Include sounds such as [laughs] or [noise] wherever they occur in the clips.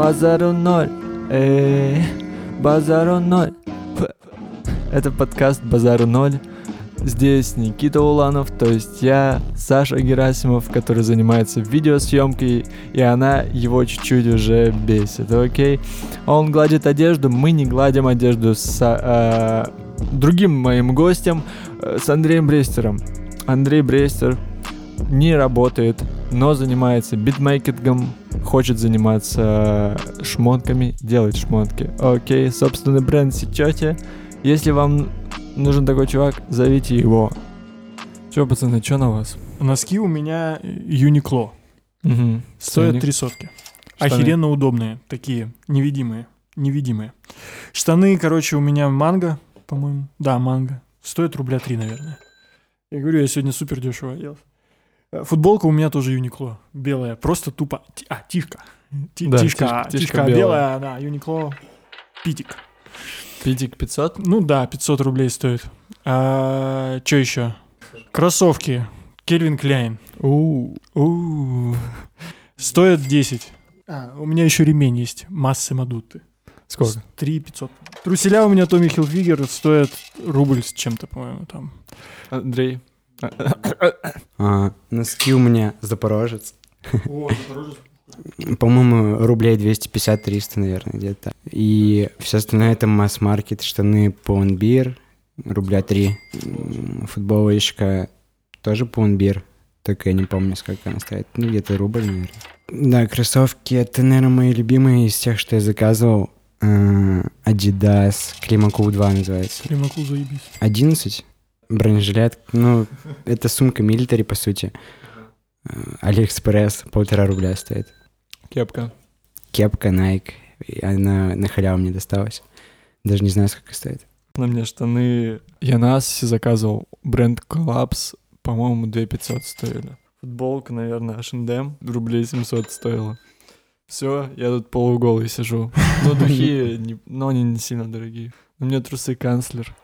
Базару ноль. Эй, базару ноль. Это подкаст Базару ноль. Здесь Никита Уланов, то есть я, Саша Герасимов, который занимается видеосъемкой, и она его чуть-чуть уже бесит, окей? Он гладит одежду, мы не гладим одежду с э, другим моим гостем, э, с Андреем Брестером. Андрей Брестер не работает, но занимается битмейкингом, хочет заниматься шмотками, делать шмотки. Окей, собственный бренд сечете. Если вам нужен такой чувак, зовите его. Чё, пацаны, чё на вас? Носки у меня Юникло. Угу. Стоят три сотки. Штаны. Охеренно удобные. Такие, невидимые. Невидимые. Штаны, короче, у меня манго, по-моему. Да, манго. Стоит рубля три, наверное. Я говорю, я сегодня супер дешево оделся. Э, Футболка у меня тоже Юникло. Белая. Просто тупо... А, тишка. Ти- Да, тишка, тишка- тишка, белая. белая, да, Юникло. Питик. Питик 500? Ну да, 500 рублей стоит. А, что еще? Кроссовки. Кельвин Кляйн. Стоят 10. А, у меня еще ремень есть. Массы Мадуты. Сколько? 3 500. Труселя у меня Томми Хилфигер стоят рубль с чем-то, по-моему, там. Андрей. А, носки у меня Запорожец. По-моему, рублей 250-300, наверное, где-то. И все остальное это масс-маркет, штаны Паунбир, рубля 3. М, Футболочка тоже Паунбир, только я не помню, сколько она стоит. Ну, где-то рубль, наверное. Да, кроссовки, это, наверное, мои любимые из тех, что я заказывал. Э, Adidas, Climacool 2 называется. Climacool заебись. 11. Бронежилет, ну, это сумка милитари, по сути. Э, Алиэкспресс, полтора рубля стоит. Кепка. Кепка Nike, она на халяву мне досталась. Даже не знаю, сколько стоит. На мне штаны я на ASOS е заказывал. Бренд Collapse, по-моему, 2500 стоили. Футболка, наверное, H&M, рублей 700 стоила. Все, я тут полуголый сижу. Но духи, [laughs] но они не сильно дорогие. У меня трусы канцлер.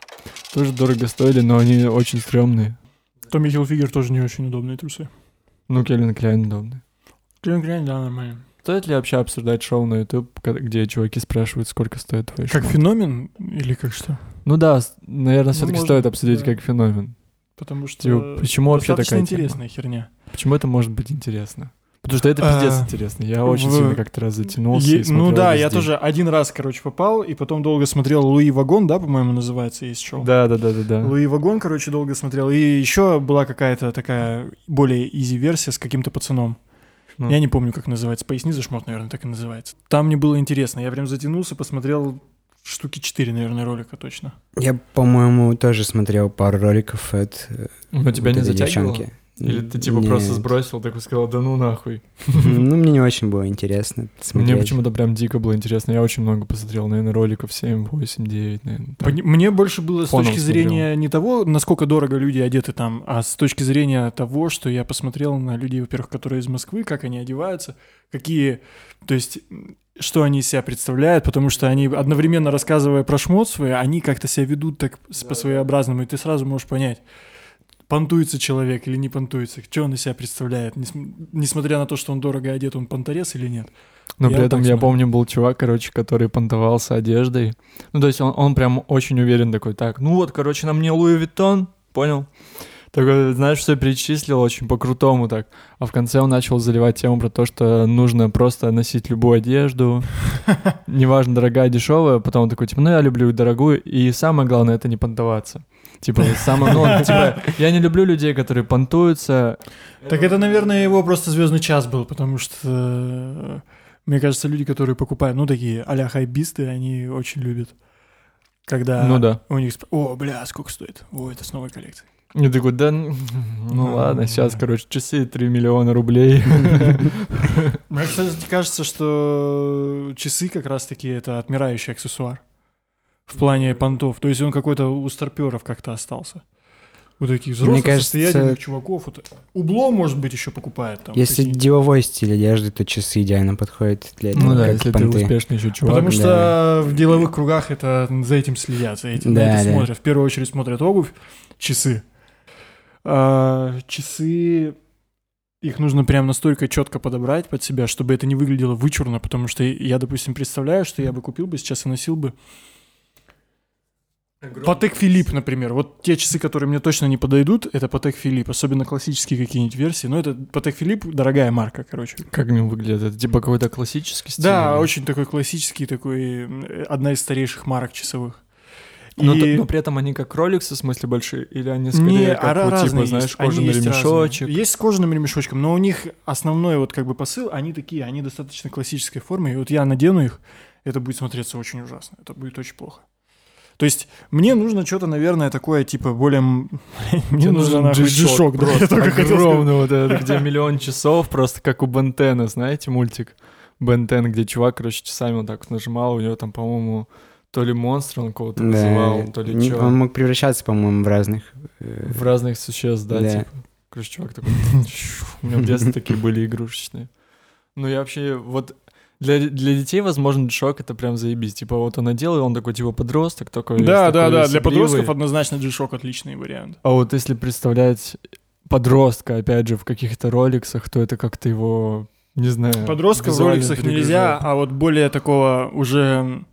Тоже дорого стоили, но они очень стрёмные. Томми Хилфигер тоже не очень удобные трусы. Ну, Кельвин Кляйн удобный. Кельвин Кляйн, да, нормально. Стоит ли вообще обсуждать шоу на YouTube, где чуваки спрашивают, сколько стоит твои Как шмотки? феномен или как что? Ну да, наверное, Ну, все-таки стоит обсудить да. как феномен. Потому что Типа, почему вообще такая тема? интересная херня. Почему это может быть интересно? Потому что это А, пиздец интересно. Я очень в- сильно как-то раз затянулся Е- и ну да, я день. тоже один раз, короче, попал, и потом долго смотрел Луи Вагон, да, по-моему, называется, есть шоу. Да, да, да, да, да. Луи Вагон, короче, долго смотрел. И еще была какая-то такая более изи версия с каким-то пацаном. Ну, Я не помню, как называется. Поясни за шмот, наверное, так и называется. Там мне было интересно. Я прям затянулся, посмотрел штуки 4, наверное, ролика точно. Я, по-моему, тоже смотрел пару роликов от э, Но тебя вот не этой затягивало? девчонки. Или ты типа просто Нет. сбросил, такой сказал, да ну нахуй. Ну, мне не очень было интересно смотреть. Мне почему-то прям дико было интересно. Я очень много посмотрел, наверное, роликов 7, 8, 9, наверное. так. Мне больше было с Фоном точки смотрел. зрения не того, насколько дорого люди одеты там, а с точки зрения того, что я посмотрел на людей, во-первых, которые из Москвы, как они одеваются, какие, то есть, что они из себя представляют, потому что они, одновременно рассказывая про шмот свой, они как-то себя ведут так с- по-своеобразному, и ты сразу можешь понять, понтуется человек или не понтуется, что он из себя представляет, Нес- несмотря на то, что он дорого одет, он понторез или нет. Но Я при этом я помню, был чувак, короче, который понтовался одеждой. Ну, то есть он, он прям очень уверен такой, так, ну вот, короче, на мне Луи Виттон, понял? Такой, знаешь, все перечислил очень по-крутому так. А в конце он начал заливать тему про то, что нужно просто носить любую одежду, [laughs] неважно, дорогая, дешевая. Потом он такой, типа, ну я люблю дорогую, и самое главное, это не понтоваться. Типа, самое, ну, он, типа, я не люблю людей, которые понтуются. Так это, наверное, его просто звездный час был, потому что э, мне кажется, люди, которые покупают, ну, такие а-ля хайбисты, они очень любят. Когда Ну да. у них О, бля, сколько стоит? О, это с новой коллекции. И такой, да, ну Ну, ладно, сейчас, да. короче, часы 3 миллиона рублей. Мне, кстати, кажется, что часы как раз-таки это отмирающий аксессуар. В плане понтов. То есть он какой-то у старперов как-то остался. У таких взрослых, кажется, состоятельных чуваков. Вот, убло, может быть, еще покупает там. Если какие-нибудь. деловой стиль одежды, то часы идеально подходят для этого. Ну да, как если ты понты. успешный еще чувак. Потому да. что в деловых кругах это за этим следят, за этим на Да, это да. смотрят. В первую очередь смотрят обувь, часы. А, часы их нужно прям настолько четко подобрать под себя, чтобы это не выглядело вычурно, потому что я, допустим, представляю, что я бы купил бы сейчас и носил бы Патек Филипп, например. Вот те часы, которые мне точно не подойдут, это Патек Филипп. Особенно классические какие-нибудь версии. Но это Патек Филипп дорогая марка, короче. Как они выглядят? Это типа какой-то классический стиль? Да, или? очень такой классический, такой э, одна из старейших марок часовых. Но, И- но при этом они как роликсы, в смысле, большие? Или они скорее Не, как, а вот, разные типа, есть. знаешь, кожаный есть разные. ремешочек? Есть с кожаным ремешочком, но у них основной вот как бы посыл, они такие, они достаточно классической формы, и вот я надену их, это будет смотреться очень ужасно, это будет очень плохо. То есть мне нужно что-то, наверное, такое, типа, более... [laughs] Мне нужно, нахуй, G-Shock, да, я просто только хотел сказать. огромный вот этот, где [laughs] миллион часов, просто как у Бентена, знаете, мультик Бентен, где чувак, короче, часами вот так вот нажимал, у него там, по-моему, то ли монстр он кого-то вызывал, то ли Не- чё. Он мог превращаться, по-моему, в разных. э, В разных существ, да, Да. типа. Короче, чувак такой... [laughs] У меня в детстве такие были игрушечные. Ну, я вообще... Вот для, для детей, возможно, шок это прям заебись. Типа, вот он одел, и он такой, типа, подросток такой. Да, да, такой да, для подростков однозначно G-Shock отличный вариант. А вот если представлять подростка, опять же, в каких-то роликсах, то это как-то его, не знаю... Подростков в роликсах нельзя, а вот более такого уже...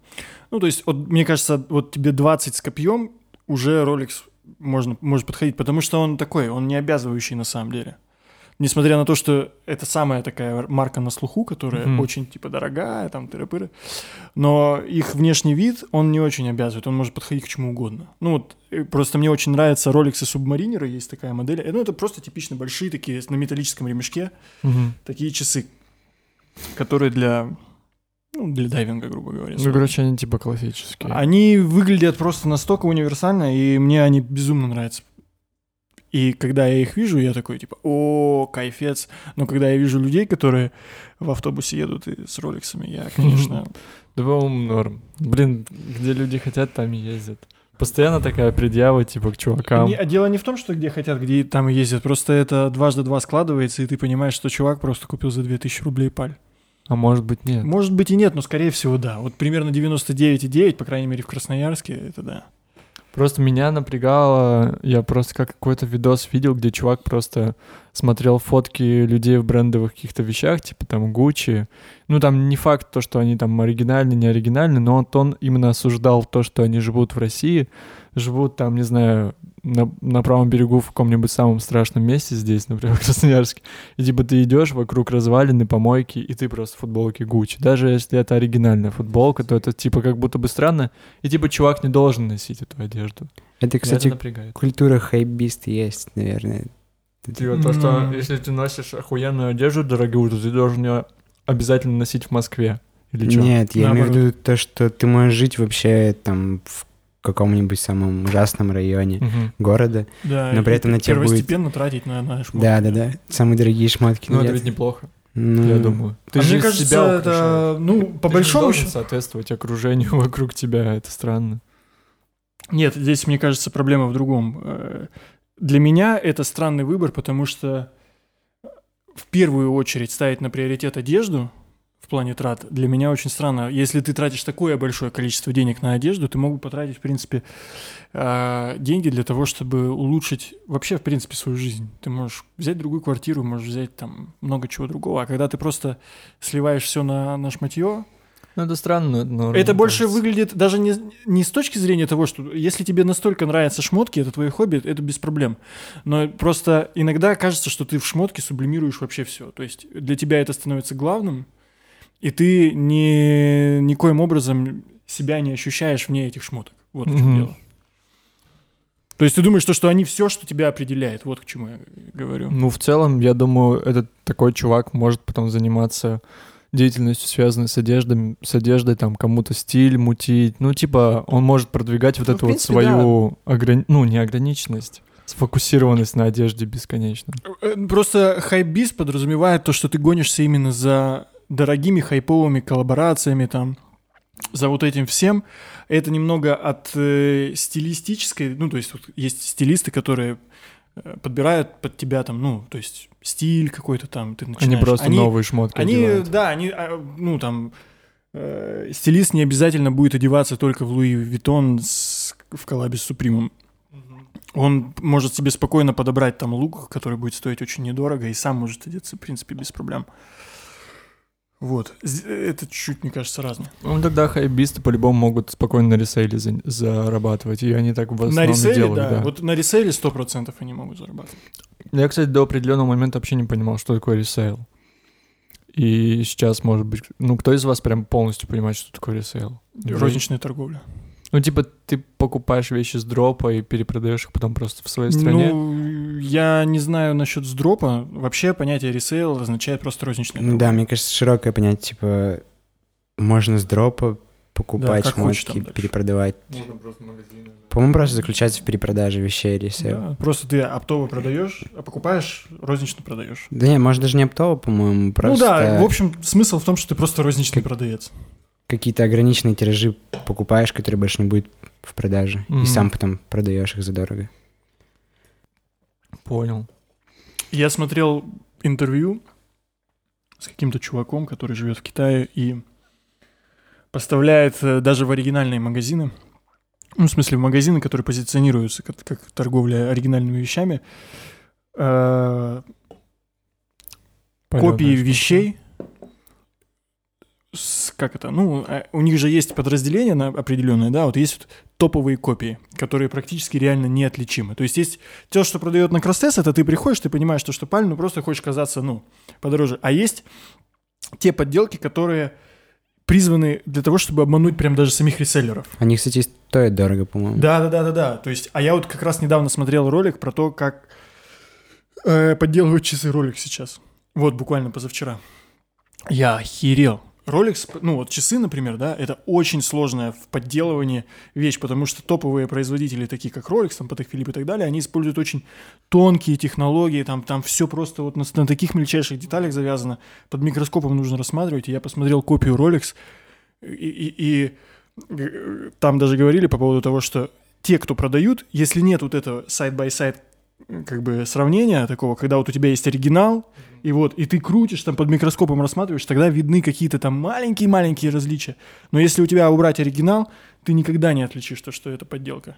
Ну, то есть, вот, мне кажется, вот тебе 20 с копьем, уже роликс можно, может подходить, потому что он такой, он не обязывающий на самом деле. Несмотря на то, что это самая такая марка на слуху, которая Мгм. очень, типа, дорогая, там, тыры-пыры, но их внешний вид, он не очень обязывает, он может подходить к чему угодно. Ну, вот, э, просто мне очень нравятся роликсы Субмаринера, есть такая модель. Э, Ну, это просто типично большие такие, на металлическом ремешке, Мгм. такие часы, которые для, ну, для дайвинга, грубо говоря. Ну, короче, они типа классические. Они выглядят просто настолько универсально, и мне они безумно нравятся. И когда я их вижу, я такой, типа, о, кайфец. Но когда я вижу людей, которые в автобусе едут и с роликсами, я, [laughs] конечно... Да, по-моему, норм. Блин, где люди хотят, там и ездят. Постоянно такая предъява, типа, к чувакам. Не- а дело не в том, что где хотят, где там и ездят. Просто это дважды два складывается, и ты понимаешь, что чувак просто купил за 2000 рублей паль. А может быть, нет. Может быть и нет, но скорее всего да. Вот примерно 99,9, по крайней мере в Красноярске, это да. Просто меня напрягало, я просто как какой-то видос видел, где чувак просто смотрел фотки людей в брендовых каких-то вещах, типа там Гуччи. Ну там не факт то, что они там оригинальны, не оригинальны, но вот он именно осуждал то, что они живут в России, живут там, не знаю, на, на правом берегу в каком-нибудь самом страшном месте здесь, например, [laughs] в Красноярске. И типа ты идешь вокруг развалины, помойки, и ты просто в футболке Гуччи. Даже если это оригинальная футболка, то это типа как будто бы странно. И типа чувак не должен носить эту одежду. Это, кстати, это напрягает. культура хайбист есть, наверное. Типа то, что если ты носишь охуенную одежду дорогую, то ты должен ее обязательно носить в Москве. Или что? Нет, я имею в Наоборот. виду то, что ты можешь жить вообще там в каком-нибудь самом ужасном районе города. Да, Но при этом на будет- первостепенно тратить на, на шмотки. Да, да, да. Самые дорогие шмотки. Ну, это ведь неплохо, Ну, я думаю. Ты а же мне кажется, себя это, ну, по. Ты большому счету... соответствовать окружению [laughs] вокруг тебя, это странно. Нет, здесь, мне кажется, проблема в другом. Э, Для меня это странный выбор, потому что в первую очередь ставить на приоритет одежду в плане трат для меня очень странно. Если ты тратишь такое большое количество денег на одежду, ты мог бы потратить, в принципе, э, деньги для того, чтобы улучшить вообще, в принципе, свою жизнь. Ты можешь взять другую квартиру, можешь взять там много чего другого. А когда ты просто сливаешь все на, на шматье, Ну, это странно, но это мне больше кажется. выглядит даже не, не с точки зрения того, что если тебе настолько нравятся шмотки, это твое хобби, это без проблем. Но просто иногда кажется, что ты в шмотке сублимируешь вообще все. То есть для тебя это становится главным, и ты ни, никоим образом себя не ощущаешь вне этих шмоток. Вот в чем Мгм. дело. То есть ты думаешь, то, что они все, что тебя определяет. Вот к чему я говорю. Ну, в целом, я думаю, этот такой чувак может потом заниматься деятельностью, связанной с одеждой, с одеждой, там, кому-то стиль мутить. Ну, типа, он может продвигать вот Ну, эту вот принципе, свою, ограни- ну, не ограниченность, сфокусированность на одежде бесконечно. Э, Просто хайбиз подразумевает то, что ты гонишься именно за дорогими хайповыми коллаборациями там, за вот этим всем. Это немного от э, стилистической, ну, то есть вот есть стилисты, которые э, подбирают под тебя там, ну, то есть стиль какой-то там, ты Они начинаешь. просто новые шмотки Они, одевают. да, они, а, ну, там, э, стилист не обязательно будет одеваться только в Louis Vuitton с- в collab е с Supreme ом. Он может себе спокойно подобрать там look, который будет стоить очень недорого, и сам может одеться, в принципе, без проблем. Вот. Это чуть-чуть, мне кажется, разное. Ну, тогда hypebeast ы по-любому могут спокойно на resale е за- зарабатывать, и они так в основном на resale е, делают, да. да. Вот на resale е 100% они могут зарабатывать. Я, кстати, до определенного момента вообще не понимал, что такое ресейл. И сейчас, может быть, ну, кто из вас прям полностью понимает, что такое resale? Розничная торговля. Ну, типа, ты покупаешь вещи с drop а и перепродаешь их потом просто в своей стране. Ну, я не знаю насчет с drop а. Вообще понятие resale означает просто розничная Ну да, мне кажется, широкое понятие, типа, можно с drop а покупать там шмотки, перепродавать. Можно просто магазины. По-моему, просто заключается в перепродаже вещей ресейл. Да, просто ты оптово продаешь, а покупаешь, рознично продаешь. Да нет, может даже не оптово, по-моему, просто Ну да, в общем, смысл в том, что ты просто розничный Как- продавец. Какие-то ограниченные тиражи покупаешь, которые больше не будет в продаже, Мгм. и сам потом продаешь их задорого. Понял. Я смотрел интервью с каким-то чуваком, который живет в Китае и поставляет э, даже в оригинальные магазины, ну, в смысле, в магазины, которые позиционируются как, как торговля оригинальными вещами, э, копии вещей, с, как это, ну, э, у них же есть подразделение на определенное, да, вот есть вот топовые копии, которые практически реально неотличимы. То есть есть то, что продает на Кросстес, это ты приходишь, ты понимаешь, что, что паль, ну, просто хочешь казаться, ну, подороже. А есть те подделки, которые призваны для того, чтобы обмануть прям даже самих реселлеров. Они, кстати, стоят дорого, по-моему. Да, да, да, да, да. То есть, а я вот как раз недавно смотрел ролик про то, как э, подделывают часы Rolex сейчас. Вот буквально позавчера. Я охерел. Rolex, ну вот часы, например, да, это очень сложная в подделывании вещь, потому что топовые производители, такие как Rolex, там, Patek Philippe и так далее, они используют очень тонкие технологии, там, там все просто вот на, на таких мельчайших деталях завязано, под микроскопом нужно рассматривать, и я посмотрел копию Rolex, и, и- и, э, там даже говорили по поводу того, что те, кто продают, если нет вот этого side-by-side как бы сравнения такого, когда вот у тебя есть оригинал, и вот, и ты крутишь там под микроскопом рассматриваешь, тогда видны какие-то там маленькие-маленькие различия. Но если у тебя убрать оригинал, ты никогда не отличишь то, что это подделка.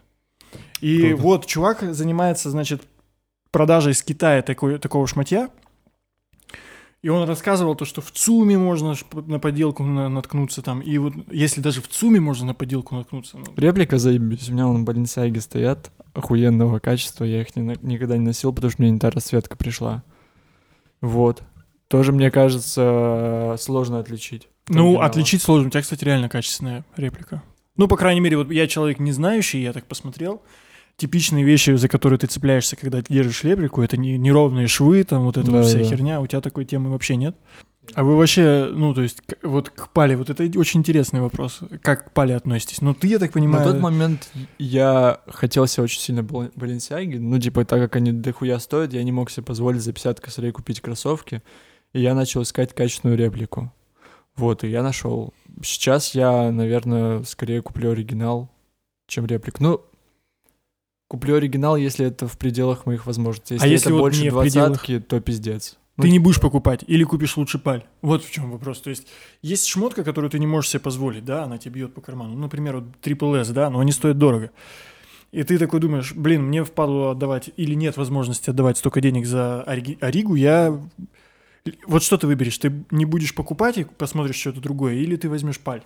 И Круто. вот чувак занимается, значит, продажей из Китая такой, такого шматья, и он рассказывал то, что в ЦУМе можно на подделку на- наткнуться там, и вот если даже в ЦУМе можно на подделку наткнуться, ну, Реплика заебись. У меня вон Баленсиаги стоят охуенного качества. Я их не никогда не носил, потому что мне не та расцветка пришла. Вот. Тоже, мне кажется, сложно отличить. Ну, Оригинала. отличить сложно. У тебя, кстати, реально качественная реплика. Ну, по крайней мере, вот я человек не знающий, я так посмотрел. Типичные вещи, за которые ты цепляешься, когда держишь реплику, это не, неровные швы, там вот эта вот Да, вся да. херня. У тебя такой темы вообще нет. А вы вообще, ну, то есть, вот к пале, вот это очень интересный вопрос. Как к пале относитесь? Ну, ты, я так На понимаю... тот момент я хотел себе очень сильно Бал- Баленсиаги, ну, типа, так как они дохуя стоят, я не мог себе позволить за 50 косарей купить кроссовки, и я начал искать качественную реплику. Вот, и я нашел. Сейчас я, наверное, скорее куплю оригинал, чем реплику. Ну, куплю оригинал, если это в пределах моих возможностей. Если, А если это вот больше не в пределах? двадцатки, то пиздец. Ну, Ты не будешь покупать или купишь лучше паль. Вот в чем вопрос. То есть есть шмотка, которую ты не можешь себе позволить, да, она тебе бьет по карману. Ну, например, вот Triple S, да, но они стоят дорого. И ты такой думаешь, блин, мне впадло отдавать или нет возможности отдавать столько денег за Оригу, я... Вот что ты выберешь? Ты не будешь покупать и посмотришь что-то другое, или ты возьмешь паль?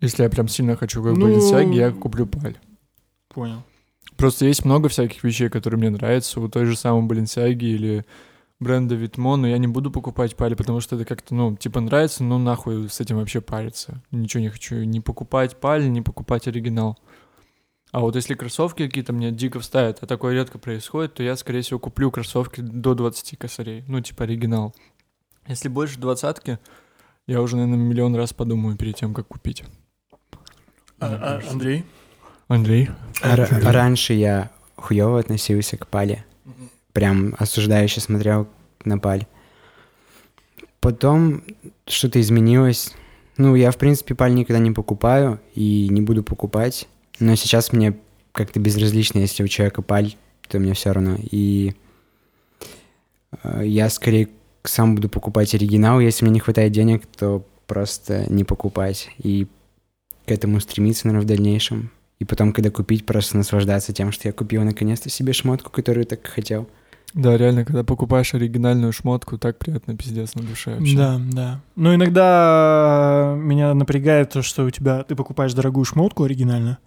Если я прям сильно хочу как Ну- Баленсиаги, я куплю паль. Понял. Просто есть много всяких вещей, которые мне нравятся. У той же самой Баленсиаги или бренда Витмо, но я не буду покупать пали, потому что это как-то, ну, типа нравится, но нахуй с этим вообще париться. Ничего не хочу не покупать паль, не покупать оригинал. А вот если кроссовки какие-то мне дико вставят, а такое редко происходит, то я, скорее всего, куплю кроссовки до 20 косарей. Ну, типа оригинал. Если больше двадцатки, я уже, наверное, миллион раз подумаю перед тем, как купить. А- а. Андрей? Андрей? Р- раньше я хуёво относился к пале. Прям осуждающе смотрел на паль. Потом что-то изменилось. Ну, я, в принципе, паль никогда не покупаю и не буду покупать. Но сейчас мне как-то безразлично, если у человека паль, то мне все равно. И э, я скорее сам буду покупать оригинал. Если мне не хватает денег, то просто не покупать. И к этому стремиться, наверное, в дальнейшем. И потом, когда купить, просто наслаждаться тем, что я купил наконец-то себе шмотку, которую так хотел. Да, реально, когда покупаешь оригинальную шмотку, так приятно пиздец на душе вообще. Да, да. Но иногда меня напрягает то, что у тебя ты покупаешь дорогую шмотку оригинально,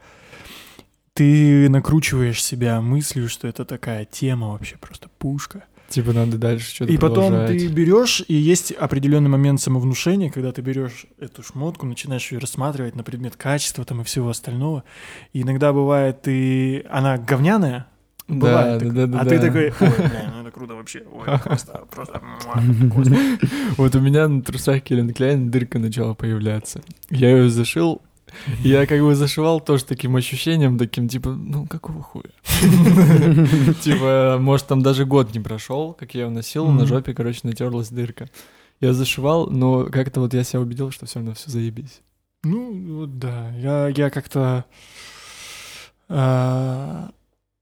ты накручиваешь себя мыслью, что это такая тема вообще просто пушка. Типа надо дальше что-то И потом ты берешь, и есть определенный момент самовнушения, когда ты берешь эту шмотку, начинаешь ее рассматривать на предмет качества там и всего остального. И иногда бывает, ты... она говняная, Да, бывает да, такое. да, да, а да. ты такой, ой, бля, ну это круто вообще, ой, просто, просто, муа, вкусно». [laughs] Вот у меня на трусах Келлен Кляйн дырка начала появляться. Я ее зашил, я как бы зашивал тоже таким ощущением, таким типа, ну какого хуя? [laughs] Типа, может там даже год не прошел, как я ее носил, на жопе, короче, натерлась дырка. Я зашивал, но как-то вот я себя убедил, что все равно все заебись. Ну, да, я, я как-то...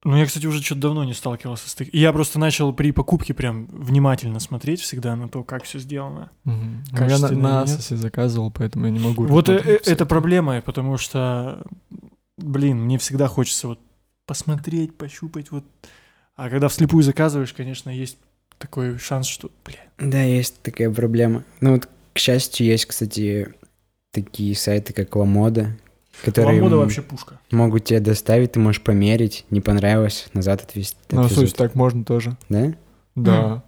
ну, я, кстати, уже что-то давно не сталкивался с таким. Я просто начал при покупке прям внимательно смотреть всегда на то, как все сделано. Ну, Я на, на? Asos заказывал, поэтому я не могу. Вот э- э- это проблема, потому что, блин, мне всегда хочется вот посмотреть, пощупать, вот. А когда вслепую заказываешь, конечно, есть такой шанс, что, бля, Да, есть такая проблема. Ну вот, к счастью, есть, кстати, такие сайты, как Ламода, которые Ламода м, вообще пушка. могут тебе доставить, ты можешь померить, не понравилось, назад отвезти. Ну, отвезут. слушай, так можно тоже. Да? Да.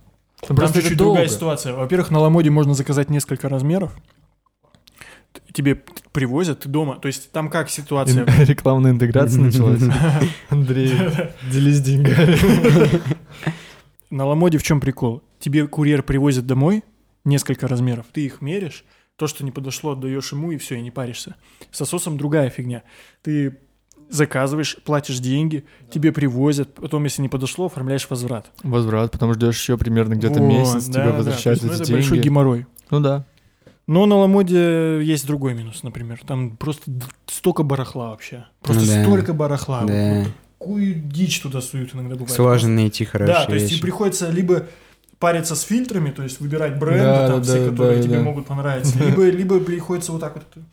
Там просто чуть-чуть это другая долго. ситуация. Во-первых, на Ламоде можно заказать несколько размеров. Тебе привозят, ты дома. То есть там как ситуация? Ин- [laughs] Рекламная интеграция [laughs] началась. [laughs] Андрей, делись деньгами. На Ламоде в чем прикол? Тебе курьер привозит домой несколько размеров, ты их меришь, то, что не подошло, отдаешь ему, и все, и не паришься. С ососом другая фигня. Ты заказываешь, платишь деньги, тебе привозят, потом, если не подошло, оформляешь возврат. Возврат, потом ждешь еще примерно где-то Вот, месяц, да, тебе да. Возвращают есть, ну, эти это большой деньги. геморрой. Ну да. Но на Ламоде есть другой минус, например. Там просто столько барахла вообще. Просто Ну да. столько барахла. Вот Да. Какую дичь туда суют иногда бывает. Сложно найти хорошие Да, то есть вещи. тебе приходится либо париться с фильтрами, то есть выбирать бренды, Да, там да, все, да, которые да, тебе да. могут понравиться, [laughs] либо, либо приходится вот так вот.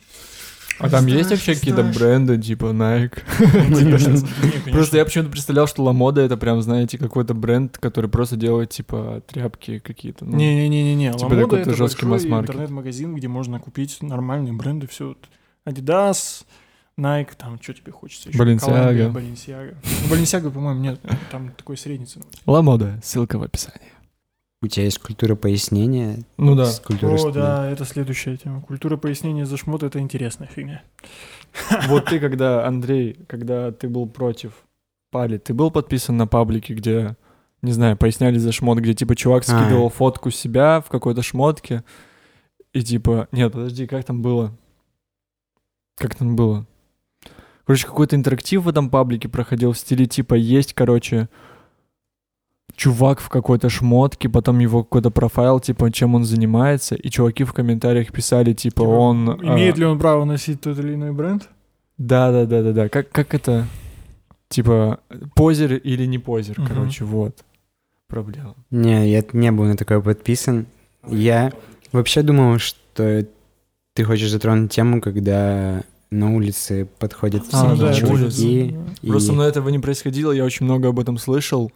А там есть вообще какие-то бренды, типа Nike? [laughs] [laughs] Типа. Просто я почему-то представлял, что Ламода это прям, знаете, какой-то бренд, который просто делает, типа, тряпки какие-то. ну. Не-не-не-не. типа Ламода какой-то это жесткий интернет-магазин, где можно купить нормальные бренды, все. Вот. Adidas, Nike, там, что тебе хочется еще? Balenciaga. Баленсиага. Баленсиага, по-моему, нет. Там такой средний ценовой. Ламода, ссылка в описании. У тебя есть культура пояснения. Ну да. с культурой О, стыда. да, это следующая тема. Культура пояснения за шмот — это интересная фигня. [laughs] Вот ты, когда, Андрей, когда ты был против Пали, ты был подписан на паблике, где, не знаю, поясняли за шмот, где, типа, чувак А. скидывал фотку себя в какой-то шмотке, и, типа, нет, подожди, как там было? Как там было? Короче, какой-то интерактив в этом паблике проходил в стиле, типа, есть, короче, чувак в какой-то шмотке, потом его какой-то профайл, типа, чем он занимается, и чуваки в комментариях писали, типа, Типа, он... Имеет а, ли он право носить тот или иной бренд? да, да, да, да, да. Как, как это? Типа, позер или не позер, Мгм. короче, вот. Проблема. Не, я не был на такое подписан. Я вообще думал, что ты хочешь затронуть тему, когда на улице подходят А, всякие да, чуваки. это- и- Просто со мной этого не происходило, я очень много об этом слышал.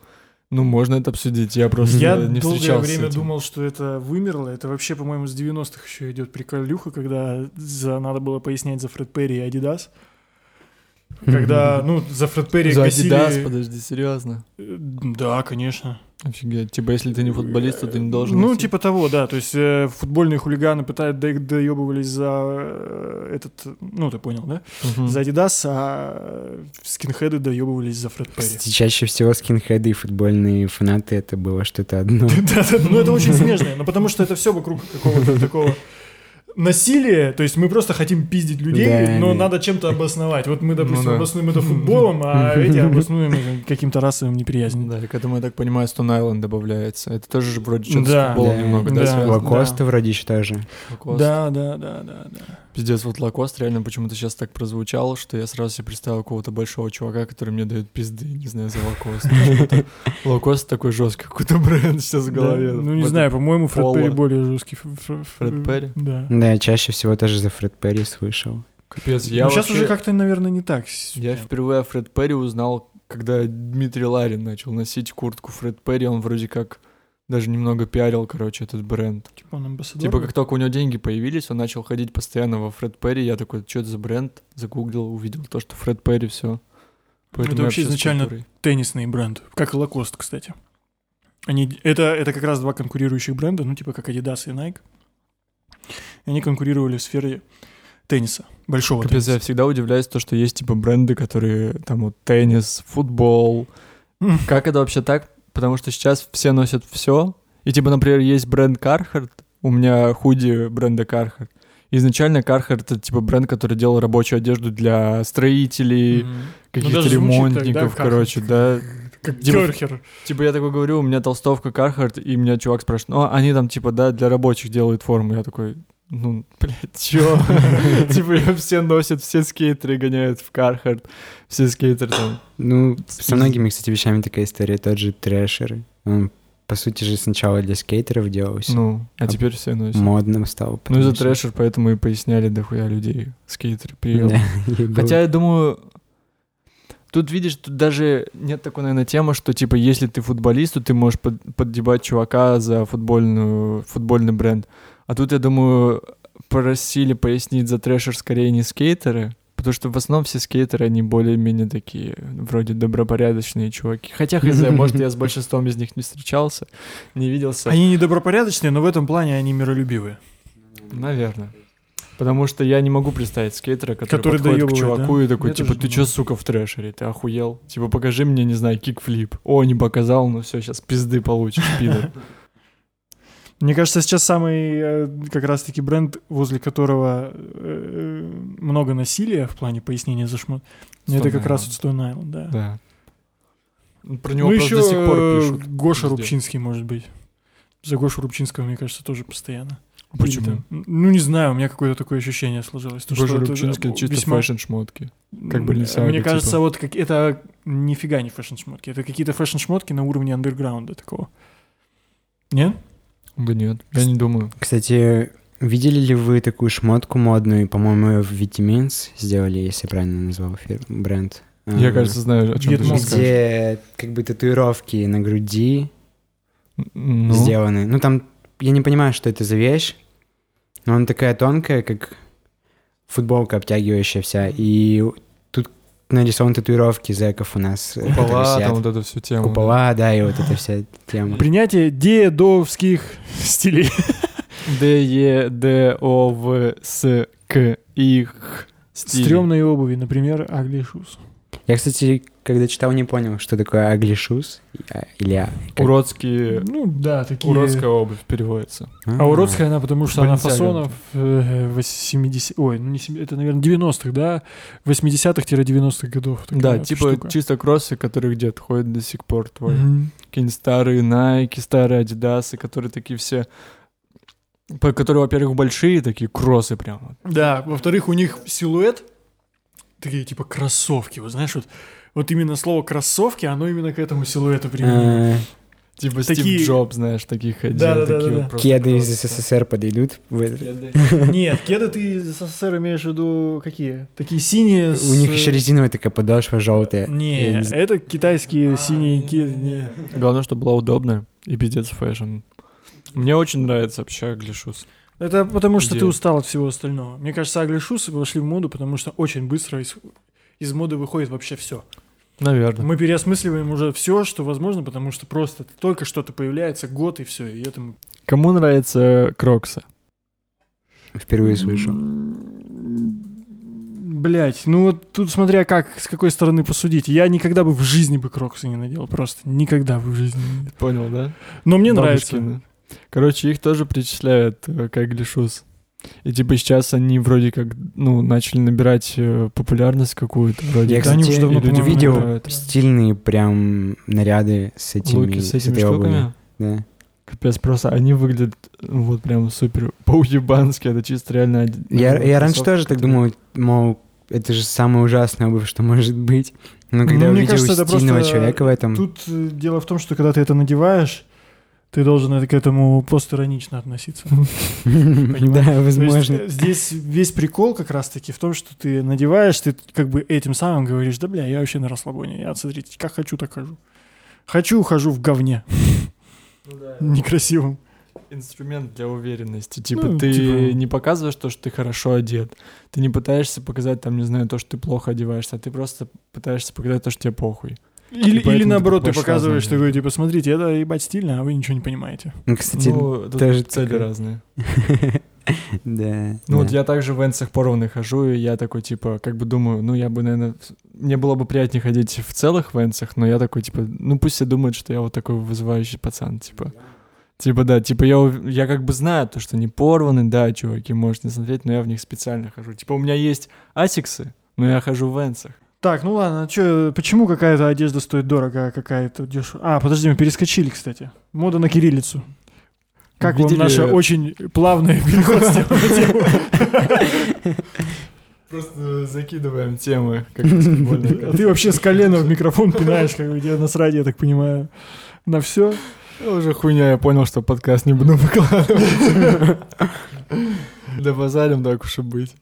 Ну, можно это обсудить, я просто Я не долгое встречался с время этим. думал, что это вымерло. Это вообще, по-моему, с 90-х еще идет приколюха, когда за, надо было пояснять за Фред Перри и Адидас. Когда, ну, за Фред Перри За косили- Adidas, подожди, серьезно? Э, Да, конечно. Офигеть. Типа, если ты не футболист, то ты не должен Ну, носить. типа того, да. То есть э, футбольные хулиганы пытают до- доебывались за э, этот, ну, ты понял, да? Мгм. За Адидас, а э, скинхеды доебывались за Фред Перри. Чаще всего скинхеды и футбольные фанаты это было что-то одно. [laughs] Да, да, ну это очень [laughs] смешно, ну потому что это все вокруг какого-то такого насилия, то есть мы просто хотим пиздить людей, Да, но да. надо чем-то обосновать. Вот мы, допустим, Ну да. обоснуем это футболом, а эти обоснуем каким-то расовым неприязнью. Да, к этому, я так понимаю, Stone Island добавляется. Это тоже же вроде что-то Да. с футболом Да. немного, да, Да. связано? Лакоста вроде тоже. Лакост. Да, да, да, да, да. Пиздец, вот Лакост реально почему-то сейчас так прозвучал, что я сразу себе представил какого-то большого чувака, который мне дает пизды, не знаю, за Лакост. Почему-то Лакост такой жесткий какой-то бренд сейчас в голове. Ну не знаю, по-моему, Фред. Перри более жесткий. Фред Перри? Да. Да, я чаще всего тоже за Фред Перри слышал. Капец, я Ну, сейчас вообще- уже как-то, наверное, не так. Я впервые о Фред Перри узнал, когда Дмитрий Ларин начал носить куртку Фред Перри, он вроде как даже немного пиарил, короче, этот бренд. Типа он амбассадор. Типа, как только у него деньги появились, он начал ходить постоянно во Фред Перри. Я такой, что это за бренд? Загуглил, увидел то, что Фред Перри, все. Это вообще изначально теннисный бренд, как и Lacoste, кстати. Они, это, это как раз два конкурирующих бренда, ну, типа как Adidas и Nike. И они конкурировали в сфере тенниса, большого Капец, я тенниса. всегда удивляюсь, то, что есть типа бренды, которые там вот теннис, футбол. [laughs] Как это вообще так? Потому что сейчас все носят все. И типа, например, есть бренд Carhartt, у меня худи бренда Carhartt. Изначально Carhartt это типа бренд, который делал рабочую одежду для строителей, Мгм. каких-то даже звучит так, ремонтников, да, короче, Carhartt. да. [laughs] Как Типа- Керхер. Типа я такой говорю, у меня толстовка Carhartt, и меня чувак спрашивает, ну, они там типа, да, для рабочих делают форму. Я такой, ну, блядь, [laughs] чё? Типа все носят, все скейтеры гоняют в Carhartt, все скейтеры там. Ну, со многими, кстати, вещами такая история. Тот же трэшер. Он, по сути же, сначала для скейтеров делался. Ну, а А теперь все носят. Модным стал. Ну, что- трэшер, поэтому и поясняли дохуя людей. Скейтеры прием. [laughs] Хотя я думаю, тут видишь, тут даже нет такой, наверное, темы, что типа если ты футболист, то ты можешь под- поддебать чувака за футбольную, футбольный бренд. А тут, я думаю, просили пояснить за трэшер скорее не скейтеры, потому что в основном все скейтеры, они более-менее такие, вроде добропорядочные чуваки. Хотя, хз, [laughs] может, я с большинством из них не встречался, не виделся. Они недобропорядочные, но в этом плане они миролюбивые. Наверное. Потому что я не могу представить скейтера, который, Который подходит к чуваку да? и такой, Я типа, ты не чё, сука, в трэшере? Ты охуел? Типа, покажи мне, не знаю, кикфлип. О, не показал, ну все, сейчас пизды получишь, пидор. [laughs] Мне кажется, сейчас самый э, как раз-таки бренд, возле которого э, много насилия в плане пояснения за шмот, Stone это как раз вот Stone Island, да. Да. Ну, Про него Ну просто еще до сих пор э, пишут. Гоша везде. Рубчинский, может быть. За Гошу Рубчинского, мне кажется, тоже постоянно. Почему? Там- Ну, не знаю, у меня какое-то такое ощущение сложилось. то, Гоша что это Рубчинский чисто весьма- fashion-шмотки. как бы Balenciaga, Мне кажется, типа. вот как это нифига не fashion-шмотки. Это какие-то fashion-шмотки на уровне андерграунда такого. Нет? Да нет, я не думаю. Кстати, видели ли вы такую шмотку модную? По-моему, в Vetements сделали, если я правильно назвал фир- бренд. Я, А, кажется, знаю, о чем ты Vetements. сейчас скажешь. Где как бы татуировки на груди Ну, сделаны. Ну, там, я не понимаю, что это за вещь, но она такая тонкая, как футболка обтягивающая вся, и нарисованы татуировки зэков у нас. э, купола, там вот эту всю тему. Купола, да, и вот эта вся тема. Принятие дедовских стилей. Д, Е, Д, О, В, С, К, Их. Стремные обуви, например, Shoes. Я, кстати, когда читал, не понял, что такое ugly shoes. а, Или а, как- Уродские... Ну да, такие... Уродская обувь переводится. А уродская она, потому что она фасонов э, 80... Ой, ну не 70... Это, наверное, 90-х, да? 80-х-90-х годов. Да, типа штука. чисто кроссы, которые где-то ходят до сих пор твой. Мгм. Какие-нибудь старые Nike, старые Adidas, которые такие все... по- Которые, во-первых, большие, такие кроссы прям. вот. Да, во-вторых, у них силуэт такие типа кроссовки, вот знаешь, вот, вот именно слово кроссовки, оно именно к этому силуэту применимо. э, Типа Такие- Стив Джобс, знаешь, таких ходил. Да-да-да-да-да. такие вот просто Кеды из. СССР подойдут. в это. Нет, кеды ты из СССР имеешь в виду какие? Такие синие с... У них еще резиновая такая подошва желтая. Не, знаю. это китайские синие кеды. не. Главное, чтобы была удобная и пиздец fashion. Мне очень нравится вообще Глишус. Это потому, что Где? ты устал от всего остального. Мне кажется, Shoes вошли в моду, потому что очень быстро из, моды выходит вообще все. Наверное. Мы переосмысливаем уже все, что возможно, потому что просто только что-то появляется, год и все, и этому... Кому нравятся кроксы? Впервые слышу. Блять, ну вот тут смотря как, с какой стороны посудить. Я никогда бы в жизни бы кроксы не надел, просто никогда бы в жизни. Понял, да? Но мне нравится. Бабушкины. Короче, их тоже причисляют э, как глишус. И типа сейчас они вроде как, ну, начали набирать э, популярность какую-то. Вроде Я, они кстати, уже давно, люди видел выбирают. стильные прям наряды с этими, луки с этими обувью. штуками. Да. Капец, просто они выглядят ну, вот прям супер [laughs] по-уебански. Это чисто реально... Я, ну, я раньше тоже так думал, мол, это же самая ужасная обувь, что может быть. Но когда Ну, мне увидел кажется, стильного просто человека в этом, Тут э, дело в том, что когда ты это надеваешь, Ты должен к этому постиронично относиться. [laughs] Да, возможно. здесь весь прикол как раз-таки в том, что ты надеваешь, ты как бы этим самым говоришь, да бля, я вообще на расслабоне, я, смотрите, как хочу, так хожу. Хочу, хожу в говне, [laughs] некрасивом. Инструмент для уверенности. Типа Ну, ты типа- не показываешь то, что ты хорошо одет. Ты не пытаешься показать, там, не знаю, то, что ты плохо одеваешься, а ты просто пытаешься показать то, что тебе похуй. Или, или наоборот, ты показываешь разные. такой, типа, смотрите, это ебать стильно, а вы ничего не понимаете. Ну, Кстати, ну, тут тоже цели такое. разные. [laughs] да. Ну вот я также в энсах порванных хожу, и я такой, типа, как бы думаю, ну я бы, наверное, мне было бы приятнее ходить в целых венсах, но я такой, типа, ну пусть все думают, что я вот такой вызывающий пацан, типа. Типа, да, типа, я, я как бы знаю то, что они порваны, да, чуваки, можете не смотреть, но я в них специально хожу. Типа, у меня есть асиксы, но я хожу в венсах. Так, ну ладно, чё, почему какая-то одежда стоит дорого, а какая-то дешево? А, подожди, мы перескочили, кстати. Мода на кириллицу. Как вам Видели- наше очень плавное [laughs] переход? Просто закидываем темы, как [laughs] А Ты вообще с колена в микрофон пинаешь, как у тебя на сраде, я так понимаю. На все. Уже хуйня, я понял, что подкаст не буду выкладывать. [laughs] Да базарим, так уж и быть.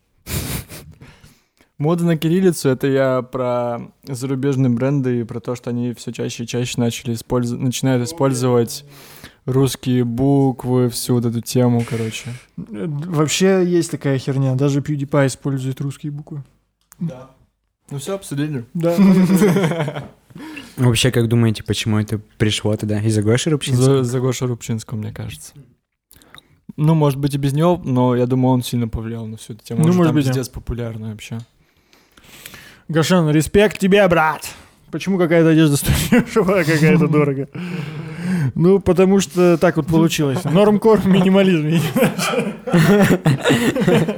Мода на кириллицу — это я про зарубежные бренды и про то, что они все чаще и чаще начали использовать, начинают использовать русские буквы, всю вот эту тему, короче. Вообще есть такая херня. Даже PewDiePie использует русские буквы. Да. Ну все, обсудили. Да. [laughs] Вообще, как думаете, почему это пришло тогда? Из-за Гоши Рубчинского? За, за Гошу Рубчинского, мне кажется. Ну, может быть, и без него, но я думаю, он сильно повлиял на всю эту тему. Ну, может быть, пиздец популярный вообще. Гашан, респект тебе, брат. Почему какая-то одежда стоит дешево, а какая-то дорого? Ну, потому что так вот получилось. Нормкор, минимализм.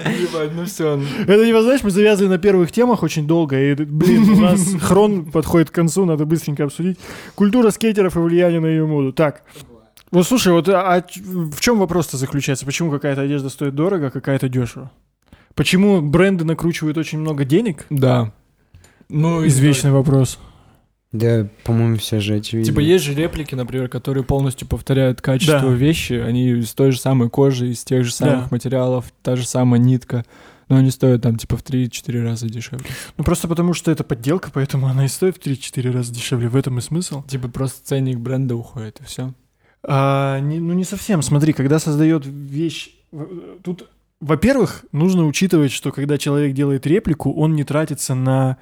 Ебать, ну все. Это не знаешь, мы завязывали на первых темах очень долго, и, блин, у нас хрон подходит к концу, надо быстренько обсудить. Культура скейтеров и влияние на ее моду. Так, вот слушай, вот а а в чем вопрос-то заключается? Почему какая-то одежда стоит дорого, а какая-то дешево? Почему бренды накручивают очень много денег? Да. Ну, Извечный вопрос. Да, по-моему, все же очевидно. Типа есть же реплики, например, которые полностью повторяют качество Да. вещи. Они из той же самой кожи, из тех же самых Да. материалов, та же самая нитка. Но они стоят там типа в 3-4 раза дешевле. Ну просто потому, что это подделка, поэтому она и стоит в 3-4 раза дешевле. В этом и смысл. Типа просто ценник бренда уходит, и все. А, не- ну не совсем. Смотри, когда создает вещь... Тут, во-первых, нужно учитывать, что когда человек делает реплику, он не тратится на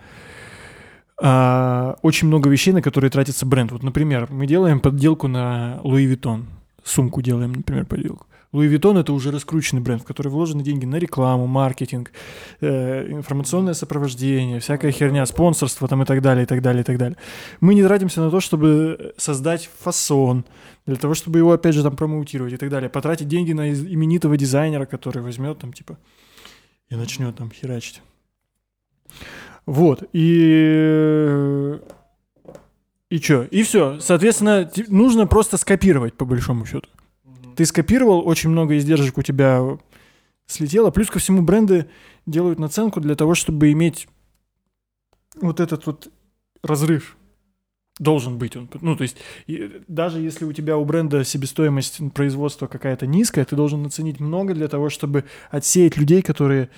а, очень много вещей, на которые тратится бренд. Вот, например, мы делаем подделку на Louis Vuitton. Сумку делаем, например, подделку. Louis Vuitton это уже раскрученный бренд, в который вложены деньги на рекламу, маркетинг, э, информационное сопровождение, всякая херня, спонсорство там и так далее, и так далее, и так далее. Мы не тратимся на то, чтобы создать фасон, для того, чтобы его, опять же, там промоутировать и так далее. Потратить деньги на именитого дизайнера, который возьмет там, типа, и начнет там херачить. Вот, и... И чё? И все. Соответственно, нужно просто скопировать, по большому счету. Ты скопировал, очень много издержек у тебя слетело. Плюс ко всему бренды делают наценку для того, чтобы иметь вот этот вот разрыв. Должен быть он. Ну, то есть, даже если у тебя у бренда себестоимость производства какая-то низкая, ты должен наценить много для того, чтобы отсеять людей, которые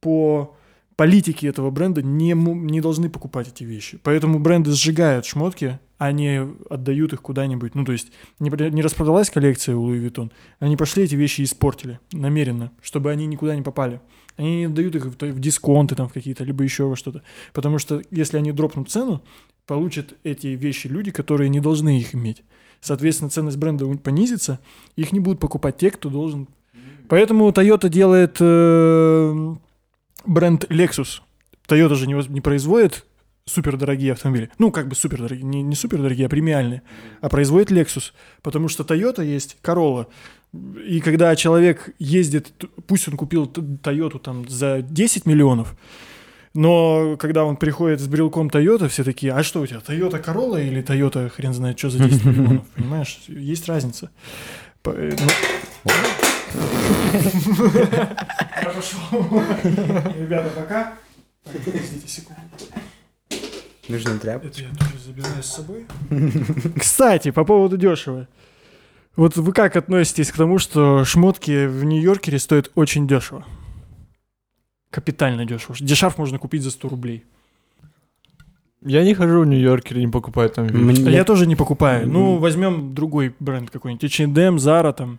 по политике этого бренда не, не должны покупать эти вещи. Поэтому бренды сжигают шмотки, а не отдают их куда-нибудь. Ну, то есть, не, не распродалась коллекция у Louis Vuitton, они пошли эти вещи и испортили намеренно, чтобы они никуда не попали. Они не отдают их в, в дисконты там в какие-то, либо еще во что-то. Потому что если они дропнут цену, получат эти вещи люди, которые не должны их иметь. Соответственно, ценность бренда понизится, их не будут покупать те, кто должен. Поэтому Toyota делает э, бренд Lexus. Toyota же не, не производит супердорогие автомобили. Ну, как бы супердорогие, не, не супердорогие, а премиальные. А производит Lexus. Потому что Toyota есть Corolla. И когда человек ездит, пусть он купил Toyota там за 10 миллионов, но когда он приходит с брелком Toyota, все такие, а что у тебя, Toyota Corolla или Toyota хрен знает что за 10 [laughs] миллионов, понимаешь? Есть разница. Ну- Пошел. Ребята, пока. Так, подождите секунду. Нужна тряпка. Это я тоже забираю с собой. Кстати, по поводу дешево. Вот вы как относитесь к тому, что шмотки в Нью-Йоркере стоят очень дешево? Капитально дешево. Дешав можно купить за 100 рублей. Я не хожу в Нью-Йорк или не покупаю там вещи. А Мне- я тоже не покупаю. Ну, возьмем другой бренд какой-нибудь. H&M, Zara там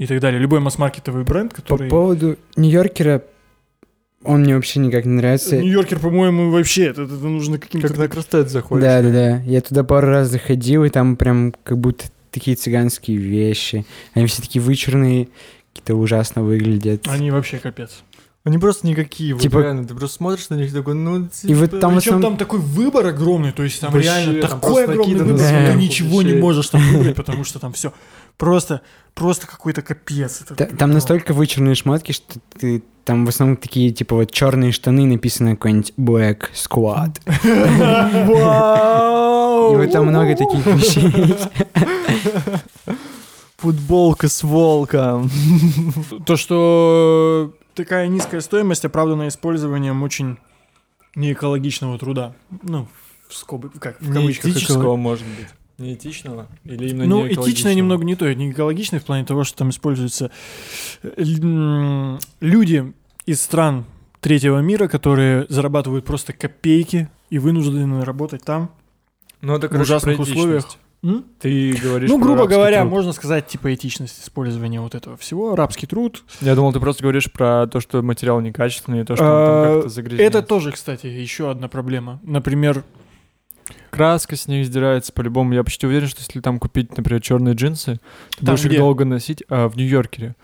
и так далее. Любой масс-маркетовый бренд, По который... поводу Нью-Йоркера, он мне вообще никак не нравится. Нью-Йоркер, по-моему, вообще, это, это нужно каким-то... Как на Кростет заходишь. Да, да, да. Я туда пару раз заходил, и там прям как будто такие цыганские вещи. Они все такие вычурные, какие-то ужасно выглядят. Они вообще капец. Они просто никакие, вот Типа- реально, ты просто смотришь на них такой, ну, И вот типа, там Причем основном- там такой выбор огромный, то есть там Вообще, реально там такой огромный выбор, что ты ничего не можешь там выбрать, потому что там все просто, просто какой-то капец. Это Та- Там настолько вычурные шмотки, что ты там в основном такие, типа, вот черные штаны написано какой-нибудь Black Squad. И вот там много таких вещей. Футболка с волком. То, что такая низкая стоимость оправдана использованием очень неэкологичного труда. Ну, в скобы, как, в кавычках. Неэтического, может быть. Неэтичного? Или именно Ну, неэкологичного? этичное немного не то. Не экологичное в плане того, что там используются э, люди из стран третьего мира, которые зарабатывают просто копейки и вынуждены работать там. Ну, это, в короче, ужасных про условиях. М? Ты говоришь Ну, про грубо говоря, труд. можно сказать, типа, этичность использования вот этого всего, рабский труд. Я думал, ты просто говоришь про то, что материал некачественный, и то, что он А, там как-то загрязняется. Это тоже, кстати, еще одна проблема. Например, Краска с них сдирается по-любому. Я почти уверен, что если там купить, например, черные джинсы, ты Там будешь их где? долго носить, а в Нью-Йоркере.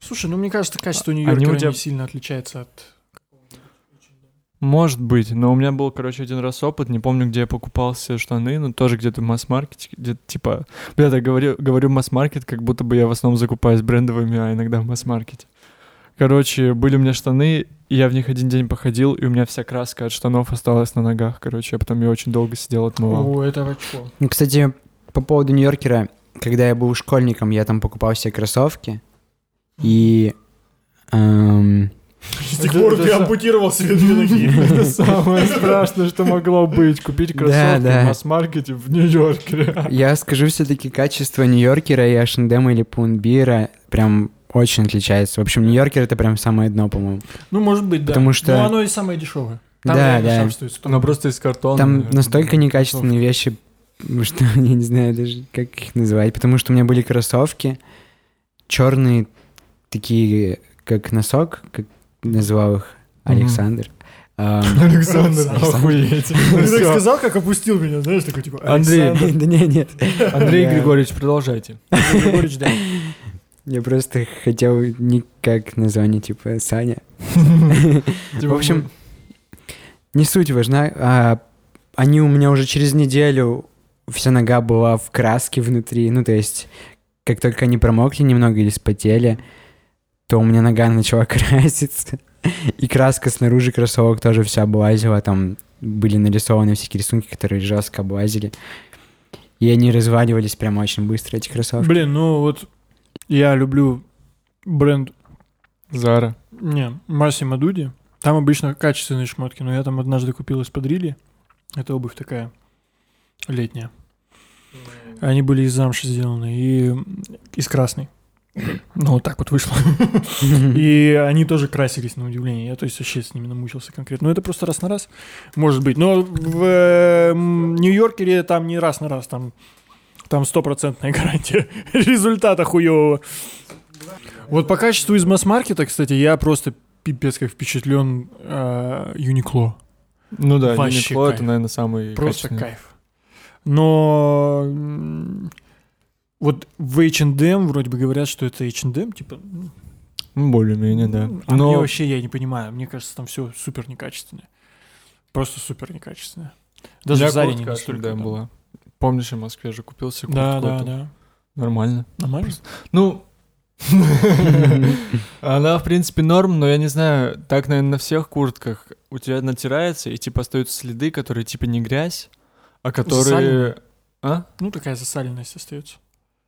слушай, ну мне кажется, качество А- Нью-Йоркера они у тебя- не сильно отличается от... Может быть, но у меня был, короче, один раз опыт, не помню, где я покупал себе штаны, но тоже где-то в масс-маркете, где-то типа... Бля, я говорю, говорю масс-маркет, как будто бы я в основном закупаюсь брендовыми, а иногда в масс-маркете. Короче, были у меня штаны, и я в них один день походил, и у меня вся краска от штанов осталась на ногах, короче, я потом я очень долго сидел, отмывал. О, это очко. Ну, кстати, по поводу Нью-Йоркера, когда я был школьником, я там покупал себе кроссовки, и... эм, С тех пор ты ампутировал себе две ноги. [laughs] Это самое страшное, что могло быть. Купить кроссовки в масс-маркете в Нью-Йоркере. Я скажу все-таки качество Нью-Йоркера и H&M или Пунбира прям очень отличается. В общем, Нью-Йоркер это прям самое дно, по-моему. Ну, может быть, да. Потому что- Но оно и самое дешевое. Там Да, да. шарф стоит 100 Но просто из картона. Там наверное, настолько некачественные вещи, [laughs] что я не знаю даже, как их называть. Потому что у меня были кроссовки черные, такие, как носок, как называл их Мгм. Александр. [laughs] Александр, охуеть. [laughs] Ты так сказал, как опустил меня, знаешь, такой типа... Андрей, Александр Да не, нет. Андрей Григорьевич, продолжайте. Григорьевич, да. Я просто хотел не как название, типа Саня. [laughs] В общем, не суть важна. а они у меня уже через неделю вся нога была в краске внутри. Ну, то есть, как только они промокли немного или спотели, то у меня нога начала [laughs] краситься. И краска снаружи кроссовок тоже вся облазила. Там были нарисованы всякие рисунки, которые жестко облазили. И они разваливались прям очень быстро, эти кроссовки. Блин, ну вот я люблю бренд, Зара. не, Массимо Дуди. Там обычно качественные шмотки, но я там однажды купил из Подрили. Это обувь такая летняя. Они были из замши сделаны и из красной. Ну, вот так вот вышло. [laughs] И они тоже красились, на удивление. Я, то есть, вообще с ними намучился конкретно. Ну, это просто раз на раз, может быть. Но в э, Нью-Йоркере там не раз на раз, там там стопроцентная [laughs] гарантия результата хуевого. Вот по качеству из масс-маркета, кстати, я просто пипец как впечатлен Юникло. Ну да, Вообще кайф. это, наверное, самый Просто качественный. кайф. Но вот в H&M вроде бы говорят, что это H&M, типа... ну, Ну, более-менее, да. А мне Но вообще я не понимаю. Мне кажется, там все супер некачественное. Просто супер некачественное. Даже у в Заре не настолько. Там. была. Помнишь, я в Москве же купил себе куртку Да, да, да. Нормально. Нормально? Ну, [laughs] она, в принципе, норм, но я не знаю, так, наверное, на всех куртках у тебя натирается, и, типа, остаются следы, которые, типа, не грязь, а которые... А? Ну, такая засаленность остается.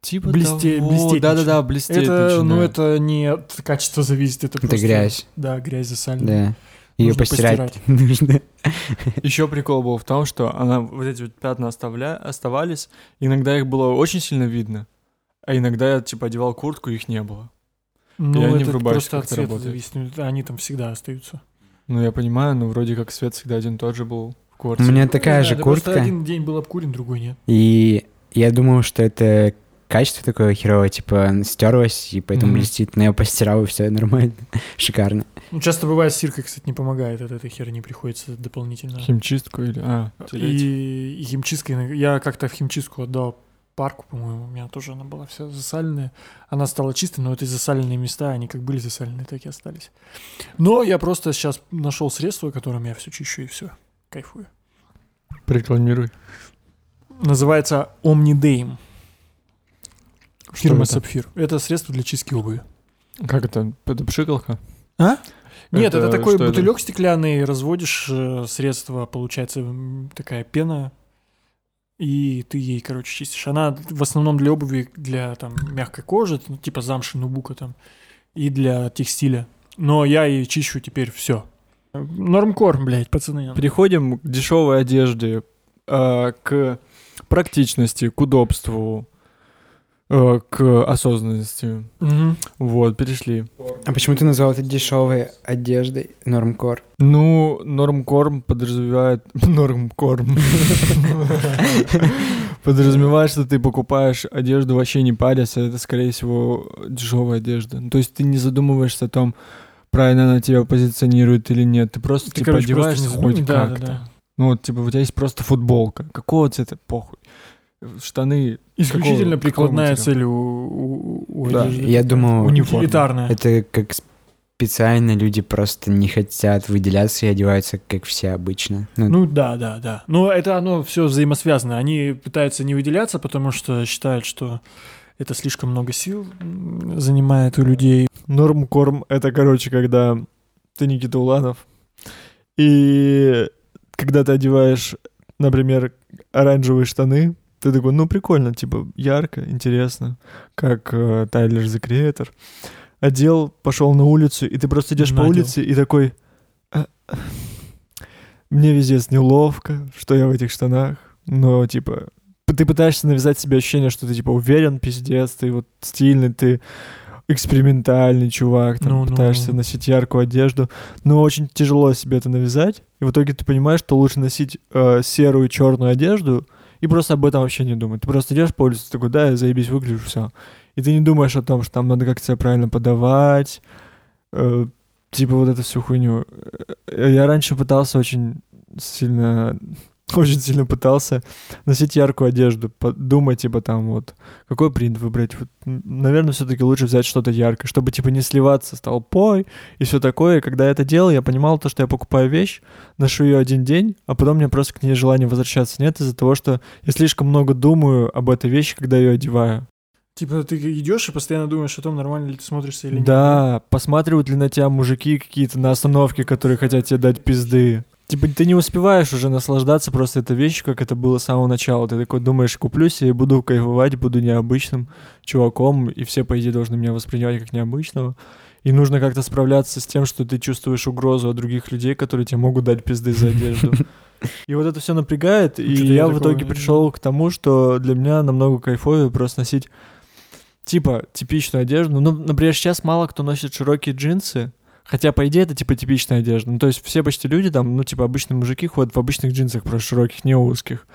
Типа Блесте- того. блестеть Да-да-да, начинает. блестеть Это, ну, начинает. это не от качества зависит, это, Это просто... грязь. Да, грязь засаленная. Да. Ее Нужно постирать [laughs] нужно. Еще прикол был в том, что она вот эти вот пятна оставля... оставались, иногда их было очень сильно видно, А иногда я, типа, одевал куртку, их не было. Ну, они это в рубашке просто от цвета зависит. Они там всегда остаются. Ну, я понимаю, но вроде как свет всегда один и тот же был в У квартире. меня такая Не же знаю, да просто куртка, один день был обкурен, другой нет. и я думал, что это качество такое херовое, типа стерлось, и поэтому Мгм. блестит, но я постирал, и все нормально, [laughs] шикарно. Ну, часто бывает, стирка, кстати, не помогает от этой херни, приходится дополнительно. Химчистку или... А. И, и химчистка, иногда- я как-то в химчистку отдал парку, по-моему, у меня тоже она была вся засаленная. Она стала чистой, но эти засаленные места, они как были засаленные, так и остались. Но я просто сейчас нашел средство, которым я все чищу и все. Кайфую. Прорекламируй. Называется Omnidaim. Фирма это? Сапфир. Это средство для чистки обуви. Как это? Это пшикалка? А? Нет, это, Это такой что это? бутылек стеклянный, разводишь э, средство, получается такая пена, и ты ей, короче, чистишь. Она в основном для обуви, для там мягкой кожи, типа замши, нубука там, и для текстиля. Но я и чищу теперь все. Нормкор, блядь, пацаны. Переходим к дешевой одежде, э, к практичности, к удобству, э, к осознанности. Мгм. Вот, перешли. А почему ты назвал это дешевой одеждой нормкор? Ну, нормкорм подразумевает... [laughs] Нормкорм. [laughs] Подразумевает, что ты покупаешь одежду вообще не парясь, а это, скорее всего, дешевая одежда. Ну, То есть ты не задумываешься о том, правильно она тебя позиционирует или нет. Ты просто, Ты, типа, короче, просто одеваешься не хоть да, да, как-то. да. Ну, вот, типа, у тебя есть просто футболка. Какого цвета? Похуй. Штаны. Исключительно какого- прикладная какого цель у, у- у Да. одежды. Я думал, Униформа. Это как специально люди просто не хотят выделяться и одеваются, как все обычно. Ну, Ну да, да, да. Но это оно все взаимосвязано. Они пытаются не выделяться, потому что считают, что это слишком много сил занимает у людей. Нормкорм — это, короче, когда ты Никита Уланов, и когда ты одеваешь, например, оранжевые штаны, ты такой, ну, прикольно, типа, ярко, интересно, как э, Тайлер The Creator. Одел, пошел на улицу, и ты просто идешь по улице и такой, «А, мне везде неловко, что я в этих штанах, но, типа, ты пытаешься навязать себе ощущение, что ты, типа, уверен, пиздец, ты вот стильный, ты экспериментальный чувак, там, Ну, ну, пытаешься ну. носить яркую одежду, но очень тяжело себе это навязать, и в итоге ты понимаешь, что лучше носить э, серую, черную одежду и просто об этом вообще не думать. Ты просто идешь по улице, такой, да, заебись выгляжу, все. И ты не думаешь о том, что там надо как-то себя правильно подавать, э, типа вот эту всю хуйню. Э, Я раньше пытался очень сильно, [laughs] очень сильно пытался носить яркую одежду, по- думать, типа, там вот, какой принт выбрать. Вот, наверное, все-таки лучше взять что-то яркое, чтобы, типа, не сливаться с толпой и все такое. И когда я это делал, я понимал то, что я покупаю вещь, ношу ее один день, а потом у меня просто к ней желания возвращаться нет из-за того, что я слишком много думаю об этой вещи, когда ее одеваю. Типа ты идешь и постоянно думаешь о том, нормально ли ты смотришься или нет. Да, посматривают ли на тебя мужики какие-то на остановке, которые хотят тебе дать пизды. Типа ты не успеваешь уже наслаждаться просто этой вещью, как это было с самого начала. Ты такой думаешь, куплю себе, буду кайфовать, буду необычным чуваком, и все, по идее, должны меня воспринимать как необычного. И нужно как-то справляться с тем, что ты чувствуешь угрозу от других людей, которые тебе могут дать пизды за одежду. И вот это все напрягает, и я в итоге пришел к тому, что для меня намного кайфовее просто носить типа типичную одежду. Ну, например, сейчас мало кто носит широкие джинсы, хотя, по идее, это типа типичная одежда. Ну, то есть все почти люди там, ну, типа обычные мужики ходят в обычных джинсах, просто широких, не узких.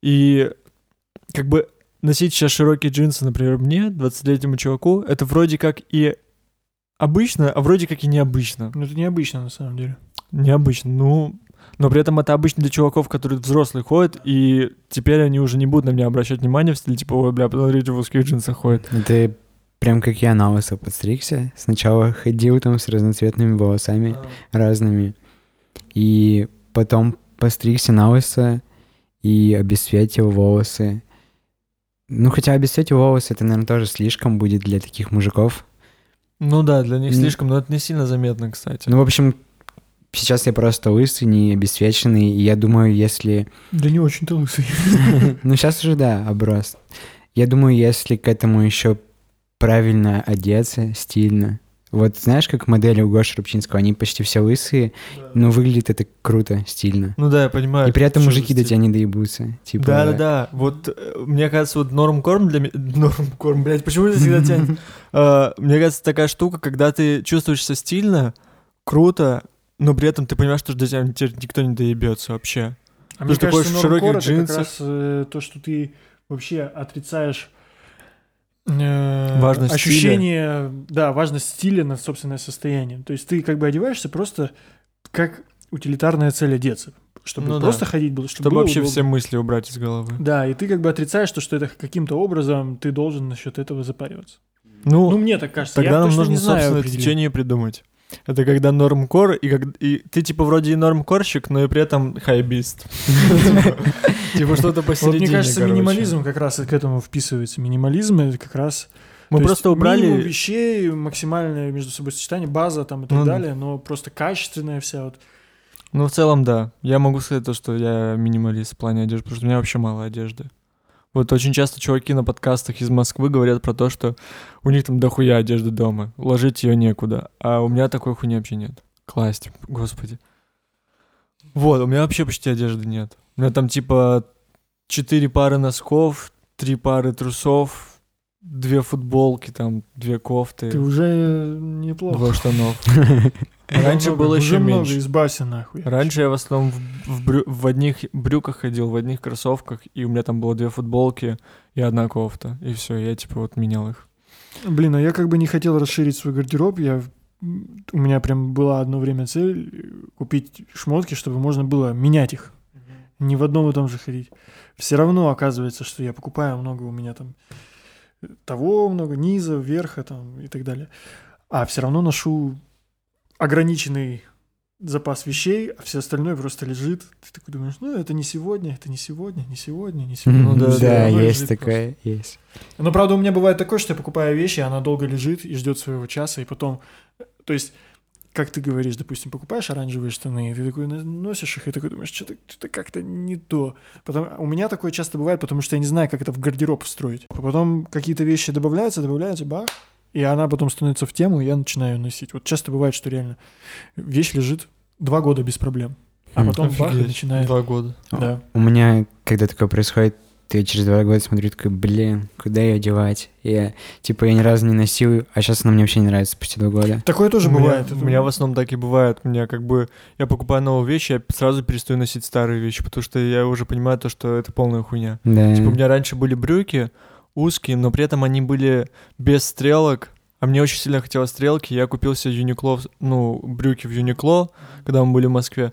И как бы носить сейчас широкие джинсы, например, мне, 20-летнему чуваку, это вроде как и обычно, а вроде как и необычно. Ну это необычно на самом деле. Необычно, ну... Но при этом это обычно для чуваков, которые взрослые ходят, и теперь они уже не будут на меня обращать внимание в стиле типа, ой, бля, посмотрите, в узких джинсах ходит. ты прям как я на лысо подстригся. Сначала ходил там с разноцветными волосами разными. И потом постригся на лысо и обесцветил волосы. Ну, хотя обесцветил волосы, это, наверное, тоже слишком будет для таких мужиков. Ну да, для них слишком, но это не сильно заметно, кстати. Ну, в общем, сейчас я просто лысый, не обесцвеченный, и я думаю, если... Да не очень-то лысый. [laughs] Ну, сейчас уже, да, оброс. Я думаю, если к этому еще правильно одеться, стильно, Вот знаешь, как модели у Гоши Рубчинского, они почти все лысые, но выглядит это круто, стильно. Ну да, я понимаю. И при этом мужики до тебя не доебутся. Типа, Да, да, да. Вот э, мне кажется, вот норм-корм для меня... [laughs] Норм-корм, блядь, почему это всегда тянет? Э, [laughs] Мне кажется, такая штука, когда ты чувствуешься стильно, круто, но при этом ты понимаешь, что до тебя никто не доебется вообще. А мне кажется, нормкор это как раз э, то, что ты вообще отрицаешь Важность ощущение, да, важность стиля над собственное состояние. То есть ты как бы одеваешься просто как утилитарная цель одеться, чтобы Ну да. просто ходить было, чтобы, Чтобы было вообще удобно. все мысли убрать из головы. Да, и ты как бы отрицаешь то, что это каким-то образом ты должен насчет этого запариваться. Ну, Ну, мне так кажется. тогда я нам нужно собственное течение придумать. Это когда нормкор, и, как, и ты типа вроде и нормкорщик, но и при этом хайбист. [laughs] Типа что-то посередине, мне кажется, минимализм как раз к этому вписывается. Минимализм это как раз Мы То просто минимум убрали... вещей, максимальное между собой сочетание, база там и так Ну да. далее, но просто качественная вся вот. Ну, в целом, да. Я могу сказать то, что я минималист в плане одежды, потому что у меня вообще мало одежды. Вот очень часто чуваки на подкастах из Москвы говорят про то, что у них там дохуя одежды дома, ложить ее некуда. А у меня такой хуйни вообще нет. Класть, господи. Вот, у меня вообще почти одежды нет. У меня там типа четыре пары носков, три пары трусов, две футболки, там две кофты, Ты уже неплохо. двое штанов. [laughs] [laughs] Раньше Много, было еще меньше. избавься нахуй. Раньше я в основном в, в брю- в одних брюках ходил, в одних кроссовках, и у меня там было две футболки и одна кофта. И все, я типа вот менял их. Блин, а я как бы не хотел расширить свой гардероб, я у меня прям была одно время цель э, купить шмотки, чтобы можно было менять их. Не в одном и том же ходить. Все равно оказывается, что я покупаю много у меня там э, того много, низа, верха там и так далее. А все равно ношу ограниченный запас вещей, а все остальное просто лежит. Ты такой думаешь, ну это не сегодня, это не сегодня, не сегодня, не сегодня. Ну да, Да, есть лежит такое, есть. но правда у меня бывает такое, что я покупаю вещи, она долго лежит и ждет своего часа, и потом, то есть, как ты говоришь, допустим, покупаешь оранжевые штаны, и ты такой носишь их, и такой думаешь, что-то что как-то не то. Потом, у меня такое часто бывает, потому что я не знаю, как это в гардероб встроить. А потом какие-то вещи добавляются, добавляются, бах, и она потом становится в тему, и я начинаю её носить. Вот часто бывает, что реально вещь лежит два года без проблем, а потом бах, и Офигеть, начинает. Два года. Да. У меня, когда такое происходит, ты через два года смотрю, такой, блин, куда ее одевать? Я, типа, я ни разу не носил, а сейчас она мне вообще не нравится спустя два года. Такое тоже у меня, бывает. У Это- меня в основном так и бывает. У меня как бы я покупаю новые вещи, я сразу перестаю носить старые вещи, потому что я уже понимаю то, что это полная хуйня. Да. Типа у меня раньше были брюки узкие, но при этом они были без стрелок. А мне очень сильно хотелось стрелки. Я купил себе Uniqlo, ну, брюки в Uniqlo, когда мы были в Москве.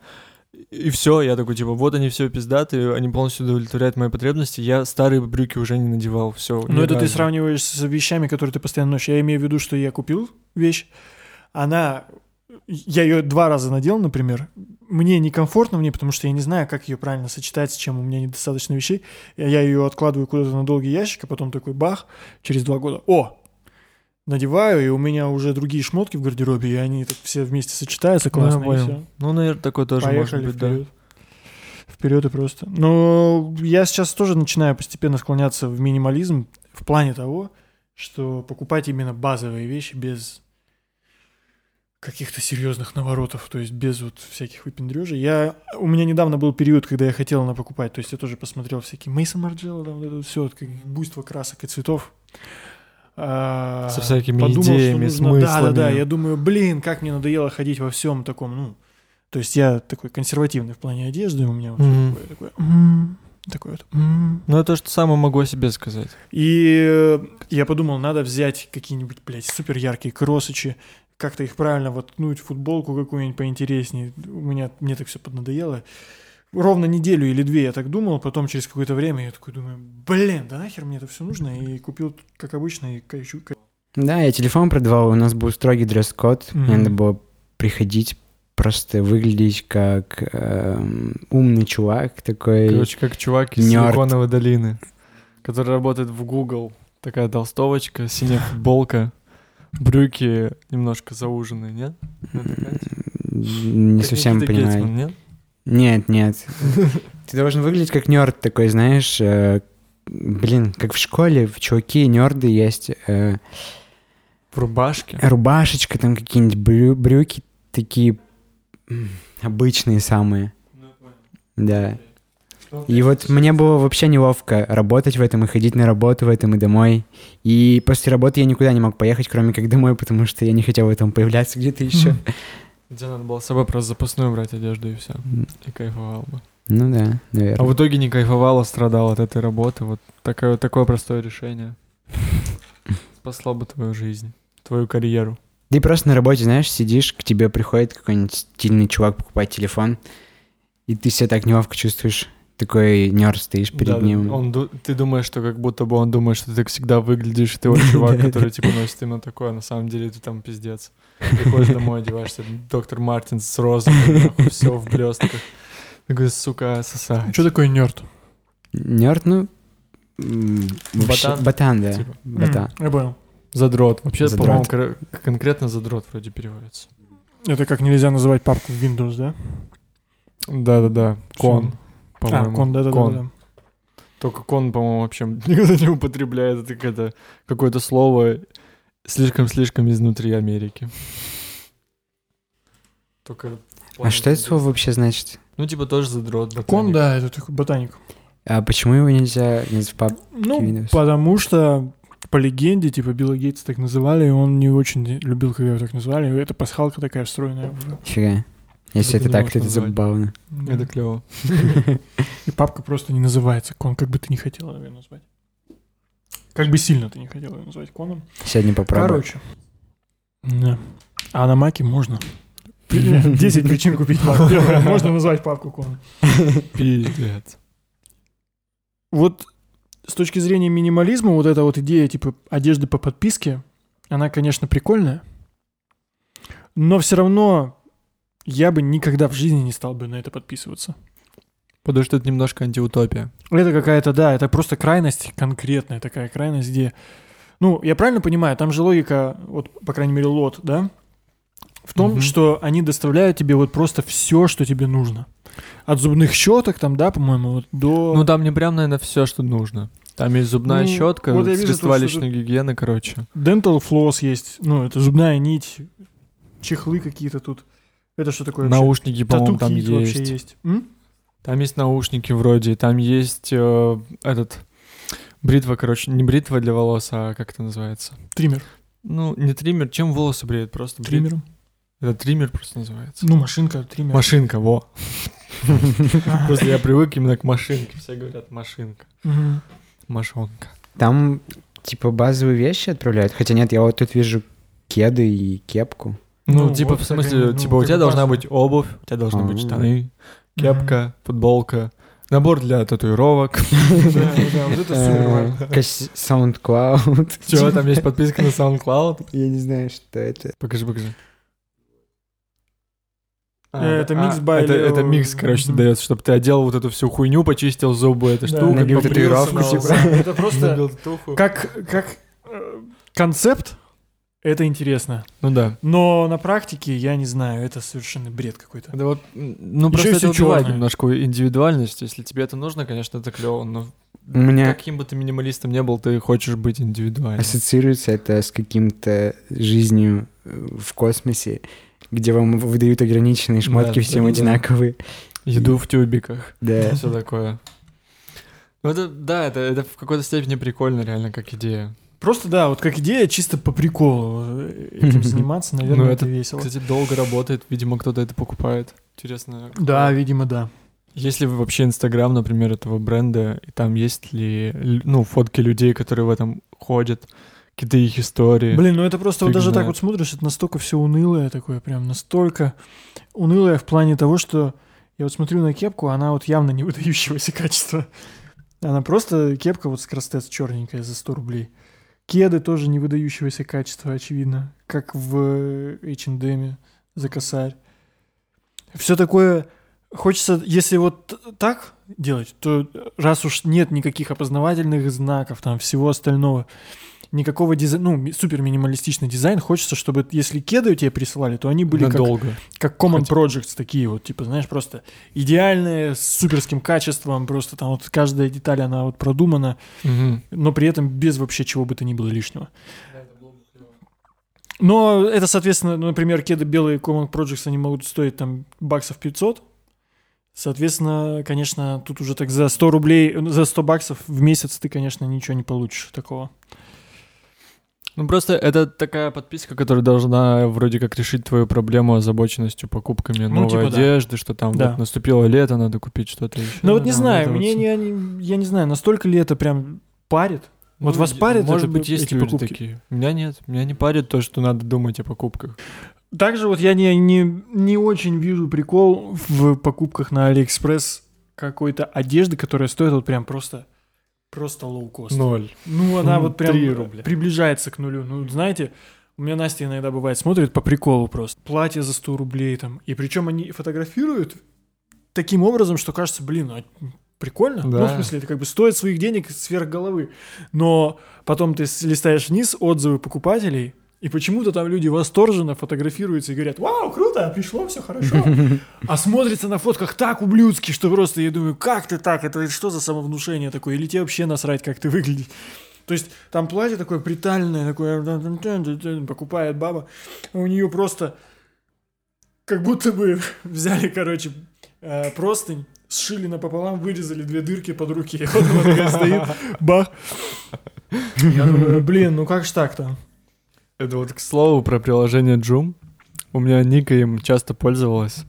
И все, я такой, типа, вот они все пиздатые, они полностью удовлетворяют мои потребности. Я старые брюки уже не надевал, все. Ну, это ты сравниваешь с вещами, которые ты постоянно носишь. Я имею в виду, что я купил вещь, она... Я ее два раза надел, например. Мне некомфортно мне, потому что я не знаю, как ее правильно сочетать, с чем у меня недостаточно вещей. Я ее откладываю куда-то на долгий ящик, а потом такой бах, через два года. О! Надеваю, и у меня уже другие шмотки в гардеробе, и они так все вместе сочетаются классно. и всё. Ну, наверное, такое тоже Поехали может быть, да. вперед. Вперед и просто. Но я сейчас тоже начинаю постепенно склоняться в минимализм в плане того, что покупать именно базовые вещи без каких-то серьезных наворотов, то есть без вот всяких выпендрежей. Я, у меня недавно был период, когда я хотел на покупать, то есть я тоже посмотрел всякие Мейсон Марджелло, там вот это все, как буйство красок и цветов. А, Со всякими подумал, что идеями, нужно- Да, да, да. смыслами. Я думаю, блин, как мне надоело ходить во всем таком, ну. То есть я такой консервативный в плане одежды, у меня вот Мгм. такое, такое, м, такое вот. м. Ну, это то же самое могу о себе сказать. И э, я подумал, надо взять какие-нибудь, блядь, супер яркие кроссочи, как-то их правильно воткнуть, футболку какую-нибудь поинтереснее. У меня, мне так все поднадоело. Ровно неделю или две я так думал, потом через какое-то время я такой думаю, блин, да нахер мне это все нужно, и купил, как обычно, и кайчу. кай- Да, я телефон продавал, у нас был строгий дресс-код, Мгм. мне надо было приходить, просто выглядеть как эм, умный чувак такой. Короче, как чувак из Нёрд. Силиконовой долины, который работает в Google. Такая толстовочка, синяя футболка, брюки немножко зауженные, нет? Не совсем понимаю. Нет? Нет, нет. [laughs] Ты должен выглядеть как нерд такой, знаешь, э, блин, как в школе, в чуваки нерды есть. э, В рубашке? Рубашечка, там какие-нибудь брю- брюки такие обычные самые. Да. И вот мне было вообще неловко работать в этом и ходить на работу в этом и домой. И после работы я никуда не мог поехать, кроме как домой, потому что я не хотел в этом появляться где-то [laughs] еще. Где надо было с собой просто запасную брать одежду и все. И кайфовал бы. Ну да, А наверное. в итоге не кайфовал, а страдал от этой работы. Вот такое, такое простое решение. [laughs] Спасло бы твою жизнь, твою карьеру. Ты просто на работе, знаешь, сидишь, к тебе приходит какой-нибудь стильный чувак покупать телефон, и ты себя так неловко чувствуешь. Такой нерд стоишь перед Да, ним. Он, ты думаешь, что как будто бы он думает, что ты так всегда выглядишь, и ты вот [laughs] чувак, который типа носит именно такое, а на самом деле ты там пиздец. Приходишь домой, одеваешься, доктор Мартин с розой, все в блестках. Такой, сука, сосать. Что такое нерд? Нерд, ну... Ботан? Ботан, да. Типа. Ботан. Я понял. Задрот. Вообще, по-моему, конкретно задрот вроде переводится. Это как нельзя называть папку в Windows, да? Да-да-да. Кон. А, По-моему. кон, да, да, Кон. да. Только кон, по-моему, вообще [laughs] никогда не употребляет. Это какое-то, какое-то слово слишком-слишком изнутри Америки. Только... А что это слово вообще значит? Ну, типа тоже задрот. Кон, ботаник. да, это такой ботаник. А почему его нельзя назвать пап? Ну, Windows. потому что по легенде, типа, Билла Гейтса так называли, и он не очень любил, когда его так называли. И Это пасхалка такая встроенная уже. Фига. Если Это это так, то это забавно. Это клево. [laughs] И папка просто не называется кон, как бы ты не хотел ее назвать. Как бы сильно ты не хотел ее назвать коном. Сегодня попробую. Короче. Да. А на маке можно. 10 [laughs] причин купить мак. Первое, [laughs] можно назвать папку коном. Пиздец. Вот с точки зрения минимализма, вот эта вот идея типа одежды по подписке, она, конечно, прикольная, но все равно я бы никогда в жизни не стал бы на это подписываться. Потому что это немножко антиутопия. Это какая-то, да, это просто крайность конкретная такая крайность, где... Ну, я правильно понимаю, там же логика, вот, по крайней мере, лот, да? В том, Мгм. что они доставляют тебе вот просто все, что тебе нужно. От зубных щеток там, да, по-моему, вот до... Ну, там не прям, наверное, все, что нужно. Там есть зубная Ну, щетка, вот вижу средства что личной гигиены, короче. Dental floss есть, ну, это зубная нить, чехлы какие-то тут. Это что такое вообще? Наушники, по-моему, там Тату-кит вообще есть. есть. М? Там есть наушники вроде, там есть э, этот бритва, короче, не бритва для волос, а как это называется? Триммер. Ну, не триммер, чем волосы бреют? Просто брит- Триммером. Это триммер просто называется. Ну, машинка, триммер. Машинка, во. [laughs] Просто я привык именно к машинке. Все говорят машинка. Машонка. Там, типа, базовые вещи отправляют. Хотя нет, я вот тут вижу кеды и кепку. Ну, Ну, типа, вот в смысле, они, ну, типа, у тебя должна быть обувь, у тебя должны быть А. штаны, кепка, футболка, набор для татуировок. [laughs] Да, да, да, вот это супер Э, SoundCloud. [laughs] Чего, там есть подписка на SoundCloud? Я не знаю, что это. Покажи, покажи. Э, это микс а, by это, это микс, короче, дается, чтобы ты одел вот эту всю хуйню, почистил зубы, эта Да. штука, Набил татуировку, типа. [laughs] Это просто как, как э, концепт, это интересно. Ну да. Но на практике, я не знаю, это совершенно бред какой-то. Это вот, ну Ещё просто и это убивает чёрное. немножко индивидуальность. Если тебе это нужно, конечно, это клево, но У меня каким бы ты минималистом не был, ты хочешь быть индивидуальным. ассоциируется это с каким-то жизнью э, в космосе, где вам выдают ограниченные шмотки, Да, всем да, да, да. одинаковые. Еду в тюбиках. Да. [laughs] Все такое. Ну это, да, это, это в какой-то степени прикольно, реально, как идея. Просто, да, вот как идея, чисто по приколу э, этим [laughs] заниматься, наверное, Ну, это, это, весело. Кстати, долго работает, видимо, кто-то это покупает. Интересно. Да, видимо, да. Есть ли вообще Инстаграм, например, этого бренда, и там есть ли, ну, фотки людей, которые в этом ходят, какие-то их истории? Блин, ну это просто вот даже так знает. вот смотришь, это настолько все унылое такое, прям настолько унылое в плане того, что я вот смотрю на кепку, она вот явно не выдающегося [laughs] качества. Она просто кепка вот с крастец черненькая за 100 рублей. Кеды тоже не выдающегося качества, очевидно, как в H&M за косарь. Все такое... Хочется, если вот так делать, то раз уж нет никаких опознавательных знаков, там всего остального, никакого дизайна, ну, супер минималистичный дизайн, хочется, чтобы если кеды у тебя присылали, то они были как, Надолго. как Common Хотя- Projects такие вот, типа, знаешь, просто идеальные, с суперским качеством, просто там вот каждая деталь, она вот продумана, Мгм. но при этом без вообще чего бы то ни было лишнего. Но это, соответственно, ну, например, кеды белые Common Projects, они могут стоить там баксов 500. Соответственно, конечно, тут уже так за 100 рублей, за 100 баксов в месяц ты, конечно, ничего не получишь такого. Ну просто это такая подписка, которая должна вроде как решить твою проблему озабоченностью покупками Ну, новой типа да. одежды, что там Да. вот наступило лето, надо купить что-то еще. Ну вот не знаю, вот мне не, не- я не знаю, настолько ли это прям парит. Вот Ну, вас парит Может это- быть, есть эти люди покупки? такие. Меня нет. Меня не парит то, что надо думать о покупках. Также вот я не, не, не очень вижу прикол в покупках на Алиэкспресс какой-то одежды, которая стоит вот прям просто, просто лоу-кост. Ноль. Ну, она вот прям рубля. приближается к нулю. Ну, знаете, у меня Настя иногда бывает смотрит по приколу просто. Платье за 100 рублей там. И причем они фотографируют таким образом, что кажется, блин, а прикольно. Ну, в Да. смысле, это как бы стоит своих денег сверх головы. Но потом ты листаешь вниз отзывы покупателей, и почему-то там люди восторженно фотографируются и говорят, вау, круто, пришло, все хорошо. [laughs] А смотрится на фотках так ублюдски, что просто я думаю, как ты так, это что за самовнушение такое? Или тебе вообще насрать, как ты выглядишь? То есть там платье такое притальное, такое покупает баба, а у нее просто как будто бы [laughs] взяли, короче, э, простынь, сшили напополам, вырезали две дырки под руки, вот она стоит, бах. Я думаю, блин, ну как ж так-то? Это вот к слову про приложение Joom. У меня Ника им часто пользовалась.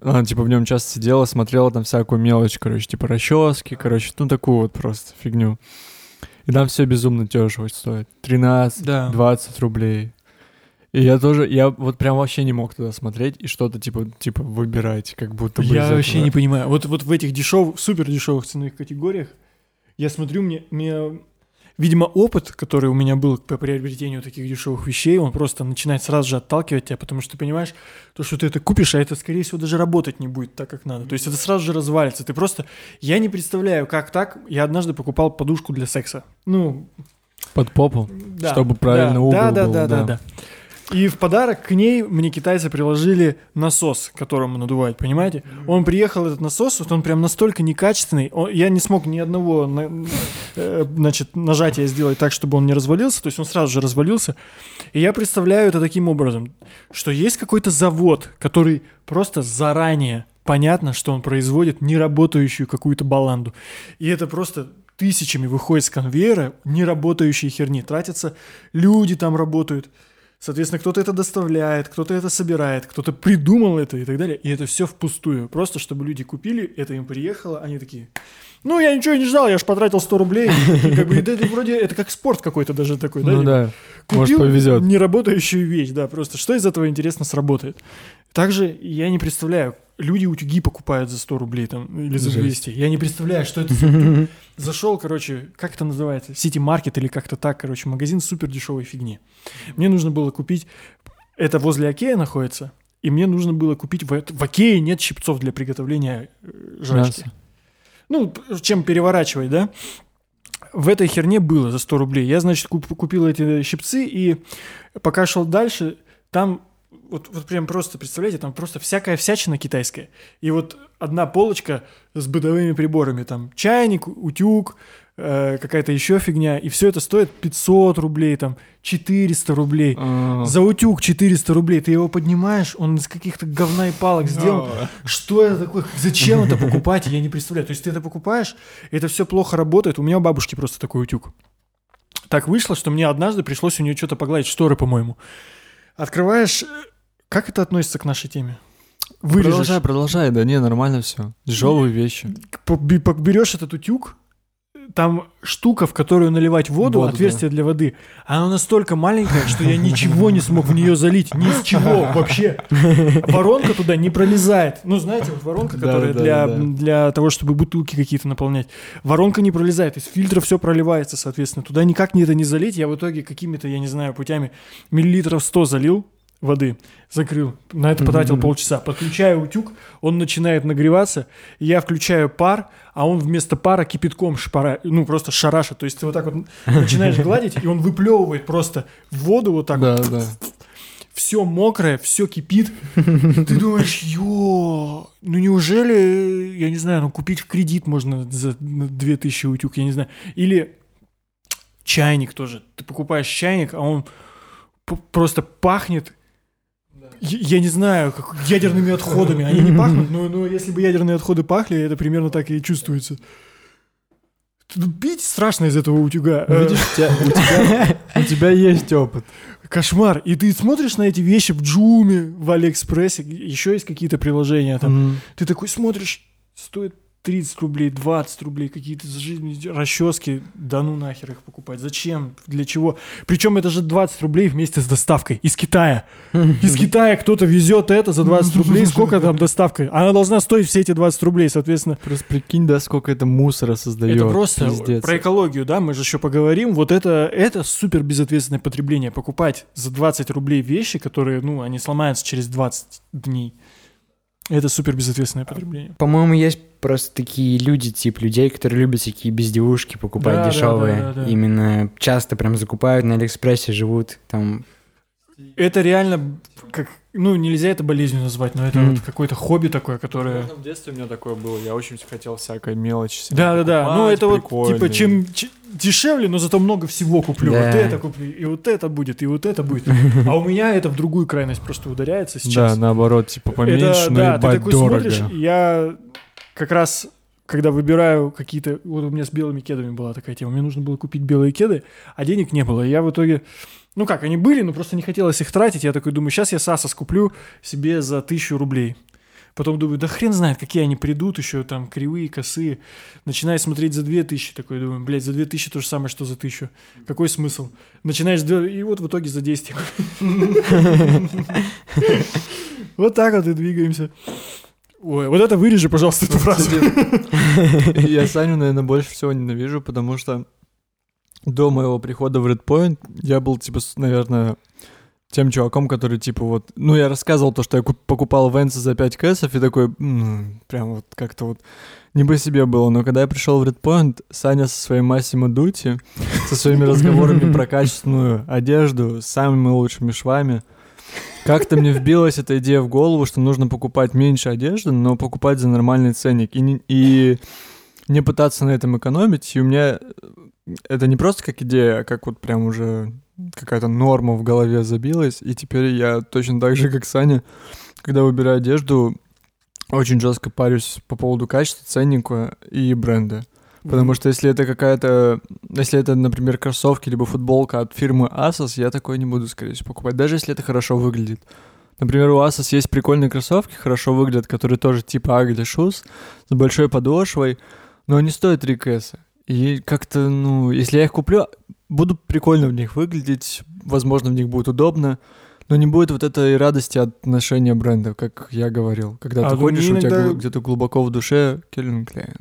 Она, типа, в нем часто сидела, смотрела там всякую мелочь, короче, типа расчески, короче, ну такую вот просто фигню. И там все безумно дешево стоит. 13, Да. 20 рублей. И я тоже, я вот прям вообще не мог туда смотреть и что-то типа, типа выбирать, как будто бы Я вообще этого. не понимаю. Вот, вот в этих дешевых, супер дешевых ценовых категориях я смотрю, мне, мне, видимо, опыт, который у меня был по приобретению таких дешевых вещей, он просто начинает сразу же отталкивать тебя, потому что ты понимаешь, то, что ты это купишь, а это, скорее всего, даже работать не будет так, как надо. То есть это сразу же развалится. Ты просто... Я не представляю, как так. Я однажды покупал подушку для секса. Ну, Под попу. да, Чтобы правильно да, угол да, да, был, да, да, да. да. И в подарок к ней мне китайцы приложили насос, которому надувают, понимаете? Он приехал, этот насос, вот он прям настолько некачественный, он- я не смог ни одного на- э, значит, нажатия сделать так, чтобы он не развалился, то есть он сразу же развалился. И я представляю это таким образом, что есть какой-то завод, который просто заранее понятно, что он производит неработающую какую-то баланду. И это просто тысячами выходит с конвейера неработающей херни. Тратятся люди там работают. Соответственно, кто-то это доставляет, кто-то это собирает, кто-то придумал это и так далее. И это все впустую. Просто чтобы люди купили, это им приехало, они такие, ну, я ничего не ждал, я ж потратил 100 рублей. И как бы, это, это вроде, это как спорт какой-то даже такой, да? Ну Дима? да, может Купил повезет. неработающую вещь, да, просто что из этого, интересно, сработает. Также я не представляю, люди утюги покупают за 100 рублей там, или за Жесть. 200. Я не представляю, что это за. [laughs] Зашел, короче, как это называется? Сити Маркет или как-то так, короче, магазин супер дешевой фигни. Мне нужно было купить, это возле Окея находится, и мне нужно было купить, в, в Окее нет щипцов для приготовления э, жрачки. Мясо. Ну, чем переворачивать, да? В этой херне было за 100 рублей. Я, значит, куп- купил эти щипцы, и пока шел дальше, там вот, вот прям просто, представляете, там просто всякая всячина китайская. И вот одна полочка с бытовыми приборами, там чайник, утюг, э, какая-то еще фигня, и все это стоит 500 рублей, там 400 рублей. А, За утюг 400 рублей, ты его поднимаешь, он из каких-то говна и палок сделан. Что это такое? Зачем это покупать? Я не представляю. То есть ты это покупаешь, и это все плохо работает. У меня у бабушки просто такой утюг. Так вышло, что мне однажды пришлось у нее что-то погладить, шторы, по-моему. Открываешь... Как это относится к нашей теме? Вырежешь, Продолжай, продолжай, да не, нормально все. Дешевые вещи. берешь этот утюг, там штука, в которую наливать воду, Воду, отверстие для воды. Она настолько маленькая, что я ничего не смог в нее залить. Ни с чего вообще. Воронка туда не пролезает. Ну, знаете, вот воронка, Да, которая да, для, да. для того, чтобы бутылки какие-то наполнять. Воронка не пролезает. Из фильтра все проливается, соответственно. Туда никак не это не залить. Я в итоге какими-то, я не знаю, путями миллилитров 100 залил воды, закрыл, на это потратил полчаса. Подключаю утюг, он начинает нагреваться, я включаю пар, а он вместо пара кипятком шпара, ну просто шарашит. То есть ты вот так вот начинаешь [laughs] гладить, и он выплевывает просто воду вот так Да, вот. да. Все мокрое, все кипит. Ты думаешь, ё, ну неужели, я не знаю, ну купить в кредит можно за 2000 утюг, я не знаю. Или чайник тоже. Ты покупаешь чайник, а он просто пахнет я, я не знаю, как ядерными отходами. Они не пахнут, но, но если бы ядерные отходы пахли, это примерно так и чувствуется. Пить страшно из этого утюга. Ну, видишь, у тебя, у тебя- у тебя есть опыт. Кошмар. И ты смотришь на эти вещи в Джуме, в Алиэкспрессе, еще есть какие-то приложения там. Ты такой смотришь, стоит 30 рублей, 20 рублей, какие-то расчески, да ну нахер их покупать. Зачем? Для чего? Причем это же 20 рублей вместе с доставкой из Китая. Из Китая кто-то везет это за 20 [laughs] рублей. Сколько там доставка? Она должна стоить все эти 20 рублей, соответственно. Просто прикинь, да, сколько это мусора создает. Это просто пиздец. про экологию, да, мы же еще поговорим. Вот это, это супер безответственное потребление. Покупать за 20 рублей вещи, которые, ну, они сломаются через 20 дней. Это супер безответственное потребление. По-моему, есть просто такие люди, тип людей, которые любят всякие безделушки покупать Да, да, дешевые. да, да, да. Именно часто прям закупают на Алиэкспрессе, живут там. Это реально, как, ну, нельзя это болезнью назвать, но это Мгм. вот какое-то хобби такое, которое... В детстве у меня такое было. Я очень хотел всякой мелочи. себе Да-да-да, ну покупать, это вот, прикольной. типа, чем дешевле, но зато много всего куплю. Да. Вот это куплю, и вот это будет, и вот это будет. А у меня это в другую крайность просто ударяется Да, сейчас. наоборот, типа поменьше, это, но да, ты такой дорого. смотришь, я как раз когда выбираю какие-то... Вот у меня с белыми кедами была такая тема. Мне нужно было купить белые кеды, а денег не было. И я в итоге... Ну как, они были, но просто не хотелось их тратить. Я такой думаю, сейчас я Саса куплю себе за тысячу рублей. Потом думаю, да хрен знает, какие они придут, еще там кривые, косые. Начинаю смотреть за две тысячи, такой думаю, блядь, за две тысячи то же самое, что за тысячу. Какой смысл? Начинаешь, и вот в итоге за 10. Вот так вот и двигаемся. Ой, вот это вырежи, пожалуйста, эту фразу. Я Саню, наверное, больше всего ненавижу, потому что до моего прихода в Red Point я был, типа, наверное, тем чуваком, который, типа, вот... Ну, я рассказывал то, что я куп- покупал Венса за 5 кэсов, и такой, «М, прям вот как-то вот не по себе было. Но когда я пришел в Red Point, Саня со своей Массимо Дути, со своими разговорами про качественную одежду, с самыми лучшими швами, как-то мне вбилась эта идея в голову, что нужно покупать меньше одежды, но покупать за нормальный ценник. И, не- и не пытаться на этом экономить. И у меня это не просто как идея, а как вот прям уже какая-то норма в голове забилась. И теперь я точно так же, как Саня, когда выбираю одежду, очень жестко парюсь по поводу качества, ценника и бренда. Потому что если это какая-то, если это, например, кроссовки либо футболка от фирмы Asos, я такое не буду, скорее всего, покупать, даже если это хорошо выглядит. Например, у Asos есть прикольные кроссовки, хорошо выглядят, которые тоже типа Ugly Shoes, с большой подошвой, но они стоят 3 кэса. И как-то, ну, если я их куплю, буду прикольно в них выглядеть, возможно, в них будет удобно, но не будет вот этой радости от ношения бренда, как я говорил. Когда А ты ходишь, мне у тебя иногда- где-то глубоко в душе Кельвин Клейн.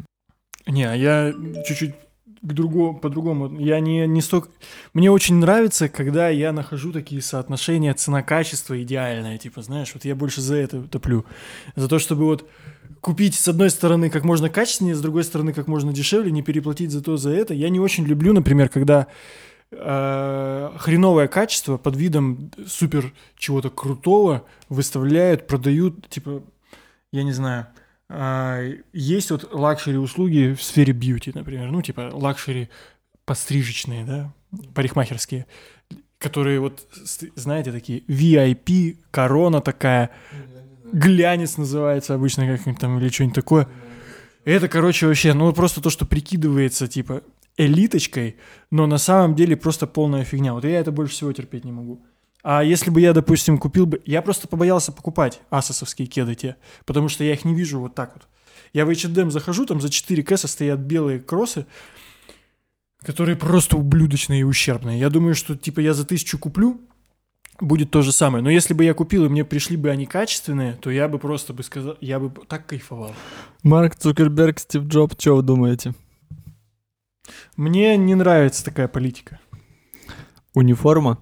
Не, а я чуть-чуть к другому, по-другому. Я не, не столько... Мне очень нравится, когда я нахожу такие соотношения цена-качество идеальное. Типа, знаешь, вот я больше за это топлю. За то, чтобы вот купить с одной стороны как можно качественнее, с другой стороны как можно дешевле, не переплатить за то, за это. Я не очень люблю, например, когда э, хреновое качество под видом супер чего-то крутого выставляют, продают, типа, я не знаю, а, есть вот luxury услуги в сфере beauty, например, ну, типа, luxury пострижечные, да, парикмахерские, которые вот, знаете, такие VIP, корона такая, глянец называется обычно как-нибудь там или что-нибудь такое. Это, короче, вообще, ну, просто то, что прикидывается, типа, элиточкой, но на самом деле просто полная фигня. Вот я это больше всего терпеть не могу. А если бы я, допустим, купил бы... Я просто побоялся покупать асосовские кеды те, потому что я их не вижу вот так вот. Я в H&M захожу, там за 4 кэса стоят белые кроссы, которые просто ублюдочные и ущербные. Я думаю, что, типа, я за тысячу куплю, будет то же самое. Но если бы я купил, и мне пришли бы они качественные, то я бы просто бы сказал... Я бы так кайфовал. Марк Цукерберг, Стив Джобс, что вы думаете? Мне не нравится такая политика. Униформа?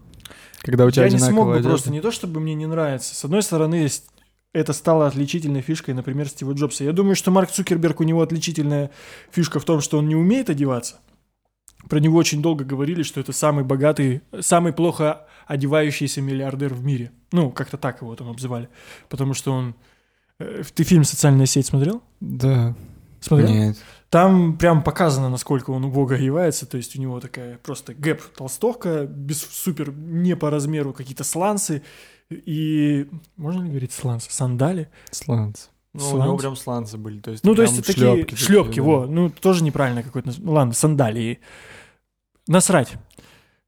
Когда у тебя я не смог бы одежда? просто, не то чтобы мне не нравится. С одной стороны, это стало отличительной фишкой, например, Стива Джобса. Я думаю, что Марк Цукерберг, у него отличительная фишка в том, что он не умеет одеваться. Про него очень долго говорили, что это самый богатый, самый плохо одевающийся миллиардер в мире. Ну, как-то так его там обзывали. Потому что он... э, Ты фильм «Социальная сеть» смотрел? Да. Смотрел? Нет. Там прям показано, насколько он убого одевается. То есть у него такая просто гэп толстовка, без супер не по размеру какие-то сланцы. И можно ли говорить сланцы? Сандали? Сланцы. Ну, у Сланцы? него прям сланцы были. То есть, Ну, то есть такие шлёпки шлепки, такие, во. да. Ну, тоже неправильно какой-то. Ну, ладно, сандалии. Насрать.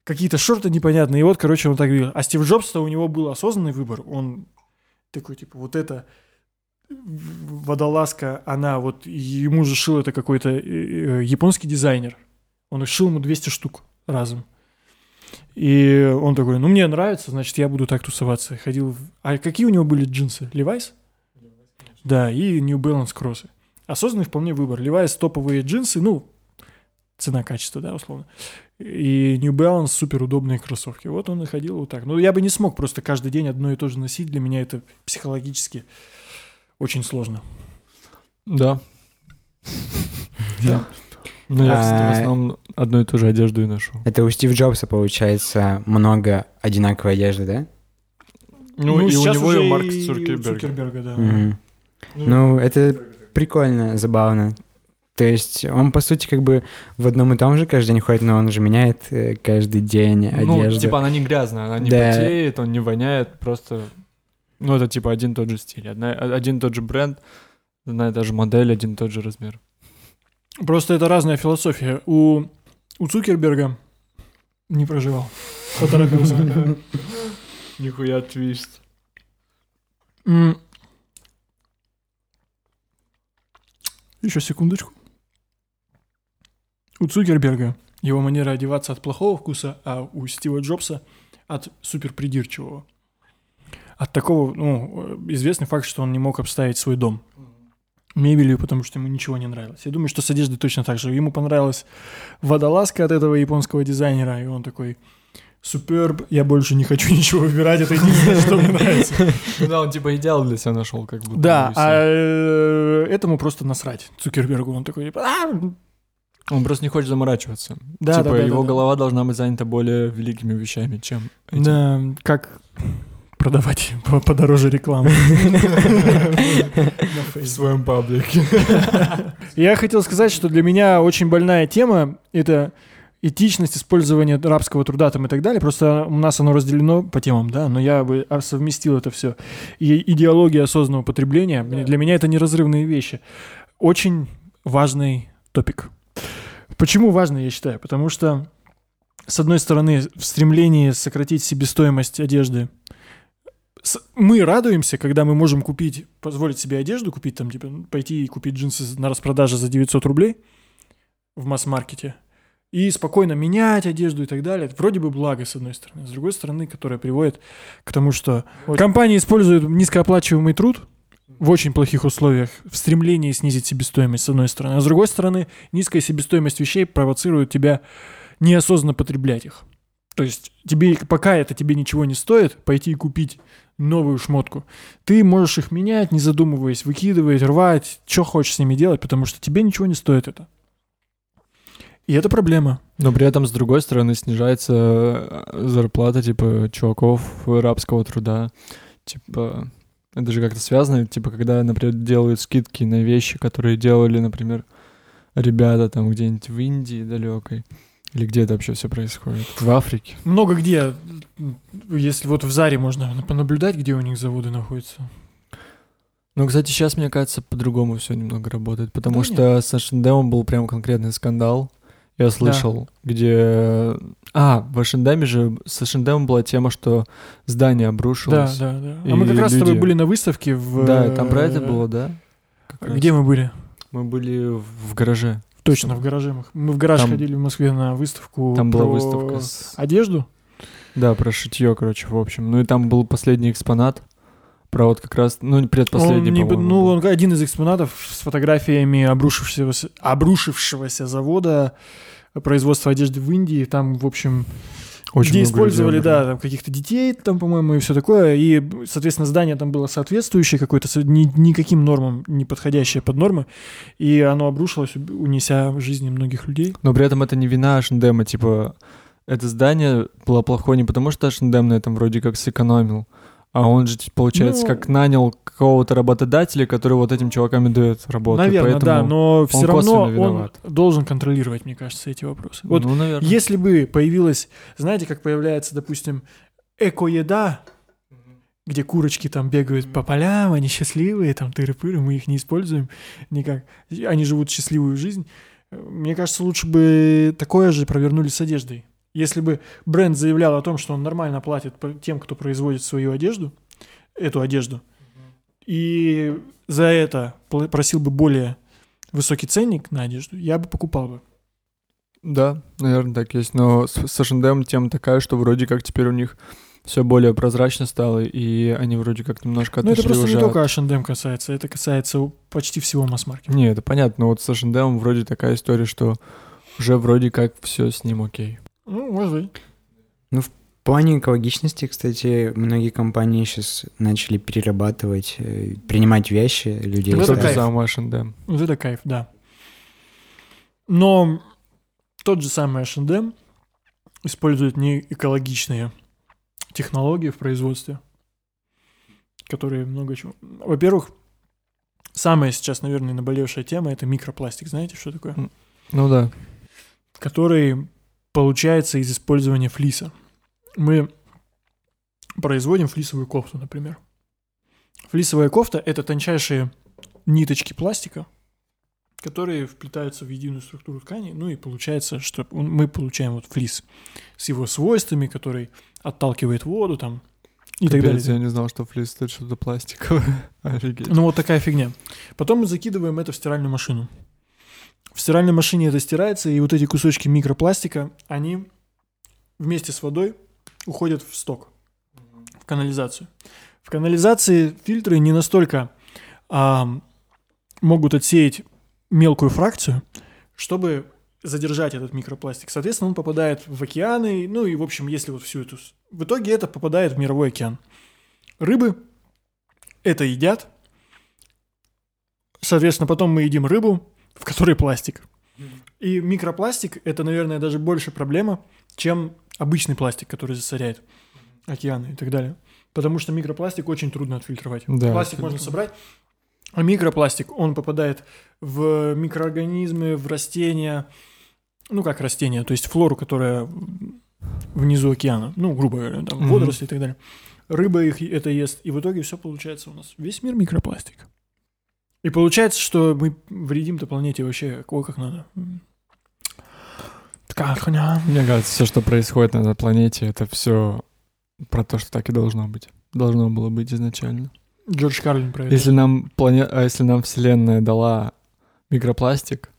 Какие-то шорты непонятные. И вот, короче, он так говорил. А Стив Джобс-то у него был осознанный выбор. Он такой, типа, вот это водолазка, она вот ему же шил это какой-то э, э, японский дизайнер. Он их шил ему 200 штук разом. И он такой, ну мне нравится, значит, я буду так тусоваться. Ходил. в- А какие у него были джинсы? Левайс? Да, и New Balance кроссы. Осознанный вполне выбор. Levi's топовые джинсы, ну, цена-качество, да, условно. И New Balance супер удобные кроссовки. Вот он и ходил вот так. Ну, я бы не смог просто каждый день одно и то же носить. Для меня это психологически очень сложно. Да. Да. Ну, я, кстати, в А, основном одну и ту же одежду и ношу. Это у Стив Джобса, получается, много одинаковой одежды, да? Ну, и у него, и уже у Марка и Цукерберга. Цукерберга, да. Мгм. Ну, это прикольно, забавно. То есть он, по сути, как бы в одном и том же каждый день ходит, но он же меняет э, каждый день Ну, одежду. типа, она не грязная, она не Да. потеет, он не воняет, просто... Ну, это, типа, один и тот же стиль, одна- один и тот же бренд, одна и та же модель, один и тот же размер. Просто это разная философия. У, у Цукерберга не проживал. Поторопился. [laughs] Нихуя твист. Еще секундочку. У Цукерберга его манера одеваться от плохого вкуса, а у Стива Джобса от супер придирчивого. От такого, ну, известный факт, что он не мог обставить свой дом мебелью, потому что ему ничего не нравилось. Я думаю, что с одеждой точно так же. Ему понравилась водолазка от этого японского дизайнера, и он такой, суперб, я больше не хочу ничего выбирать, это единственное, что мне нравится. Ну да, он, типа, идеал для себя нашел, как будто. Да, а э, этому просто насрать Цукербергу. Он такой, типа, «А, Он просто не хочет заморачиваться. Да, типа, да, да, его да, да. голова должна быть занята более великими вещами, чем этим. да, как продавать по- подороже рекламу. В своем паблике. Я хотел сказать, что для меня очень больная тема — это этичность использования рабского труда там и так далее. Просто у нас оно разделено по темам, да, но я бы совместил это все. И идеология осознанного потребления, для меня это неразрывные вещи. Очень важный топик. Почему важный, я считаю? Потому что, с одной стороны, в стремлении сократить себестоимость одежды, мы радуемся, когда мы можем купить, позволить себе одежду купить, там, типа, пойти и купить джинсы на распродаже за 900 рублей в масс-маркете и спокойно менять одежду и так далее. Это вроде бы благо, с одной стороны. С другой стороны, которое приводит к тому, что компании используют низкооплачиваемый труд в очень плохих условиях в стремлении снизить себестоимость, с одной стороны. А с другой стороны, низкая себестоимость вещей провоцирует тебя неосознанно потреблять их. То есть тебе, пока это тебе ничего не стоит, пойти и купить новую шмотку, ты можешь их менять, не задумываясь, выкидывать, рвать, что хочешь с ними делать, потому что тебе ничего не стоит это. И это проблема. Но при этом, с другой стороны, снижается э, зарплата, типа, чуваков рабского труда. Типа, это же как-то связано, типа, когда, например, делают скидки на вещи, которые делали, например, ребята там где-нибудь в Индии далекой. Или где это вообще все происходит? В Африке. Много где, если вот в Заре можно понаблюдать, где у них заводы находятся. Ну, кстати, сейчас, мне кажется, по-другому все немного работает, потому Да что с H&M был прям конкретный скандал. Я слышал, где... А, в H&M же... С H&M была тема, что здание Да, обрушилось. да, да. И А мы как раз с тобой были на выставке в... Да, там про это было, да? Как раз. Где мы были? Мы были в гараже. Точно, в гараже. мы- в гараж Там- ходили в Москве на выставку Там была выставка с... одежду. Да, про шитье, короче, в общем. Ну и там был последний экспонат. Про вот как раз... Ну, предпоследний, Он не- ну, он один из экспонатов с фотографиями обрушившегося, обрушившегося завода производства одежды в Индии. Там, в общем, Очень где использовали, людей да, там каких-то детей, там, по-моему, и все такое. И, соответственно, здание там было соответствующее какой-то, ни- никаким нормам не подходящее под нормы. И оно обрушилось, унеся жизни многих людей. Но при этом это не вина H&M, типа... Это здание было плохое не потому, что H&M на этом вроде как сэкономил, А он же, получается, Ну- как нанял какого-то работодателя, который вот этим чувакам и дает работу. Наверное, поэтому... да, но все равно косвенно он виноват. должен контролировать, мне кажется, эти вопросы. Вот ну, наверное. если бы появилась, знаете, как появляется, допустим, эко-еда, где курочки там бегают по полям, они счастливые, там тыры-пыры, мы их не используем никак. Они живут счастливую жизнь. Мне кажется, лучше бы такое же провернули с одеждой. Если бы бренд заявлял о том, что он нормально платит тем, кто производит свою одежду, эту одежду, и за это просил бы более высокий ценник на одежду, я бы покупал бы. Да, наверное, так есть. Но с, с H&M тема такая, что вроде как теперь у них все более прозрачно стало, и они вроде как немножко Но это отошли просто уже не только H&M касается, это касается почти всего масс-маркета. Не, это понятно, но вот с H&M вроде такая история, что уже вроде как все с ним окей. Ну, может быть. В плане экологичности, кстати, многие компании сейчас начали перерабатывать, э, принимать вещи людей. Вот Тот это же кайф. самый H&M. Вот это кайф, да. Но тот же самый H&M использует не экологичные технологии в производстве, которые много чего... Во-первых, самая сейчас, наверное, наболевшая тема — это микропластик. Знаете, что такое? Ну да. который получается из использования флиса. Мы производим флисовую кофту, например. Флисовая кофта — это тончайшие ниточки пластика, которые вплетаются в единую структуру ткани, ну и получается, что мы получаем вот флис с его свойствами, который отталкивает воду там и так Капец, далее. я не знал, что флис это что-то пластиковое. [laughs] Офигеть. Ну вот такая фигня. Потом мы закидываем это в стиральную машину. В стиральной машине это стирается, и вот эти кусочки микропластика, они вместе с водой уходят в сток, в канализацию. В канализации фильтры не настолько ам, могут отсеять мелкую фракцию, чтобы задержать этот микропластик. Соответственно, он попадает в океаны, ну и, в общем, если вот всю эту... В итоге это попадает в мировой океан. Рыбы это едят. Соответственно, потом мы едим рыбу, в которой пластик. И микропластик это, наверное, даже больше проблема, чем обычный пластик, который засоряет океаны и так далее. Потому что микропластик очень трудно отфильтровать. Да, Пластик можно собрать, а микропластик, он попадает в микроорганизмы, в растения, ну как растения, то есть флору, которая внизу океана, ну, грубо говоря, там Мгм. водоросли и так далее. Рыба их это ест, и в итоге все получается у нас. Весь мир микропластик. И получается, что мы вредим-то планете вообще ой, как надо. Хуйня. Мне кажется, все, что происходит на этой планете, это все про то, что так и должно быть. Должно было быть изначально. Джордж Карлин про это. Если нам плане... а если нам Вселенная дала микропластик,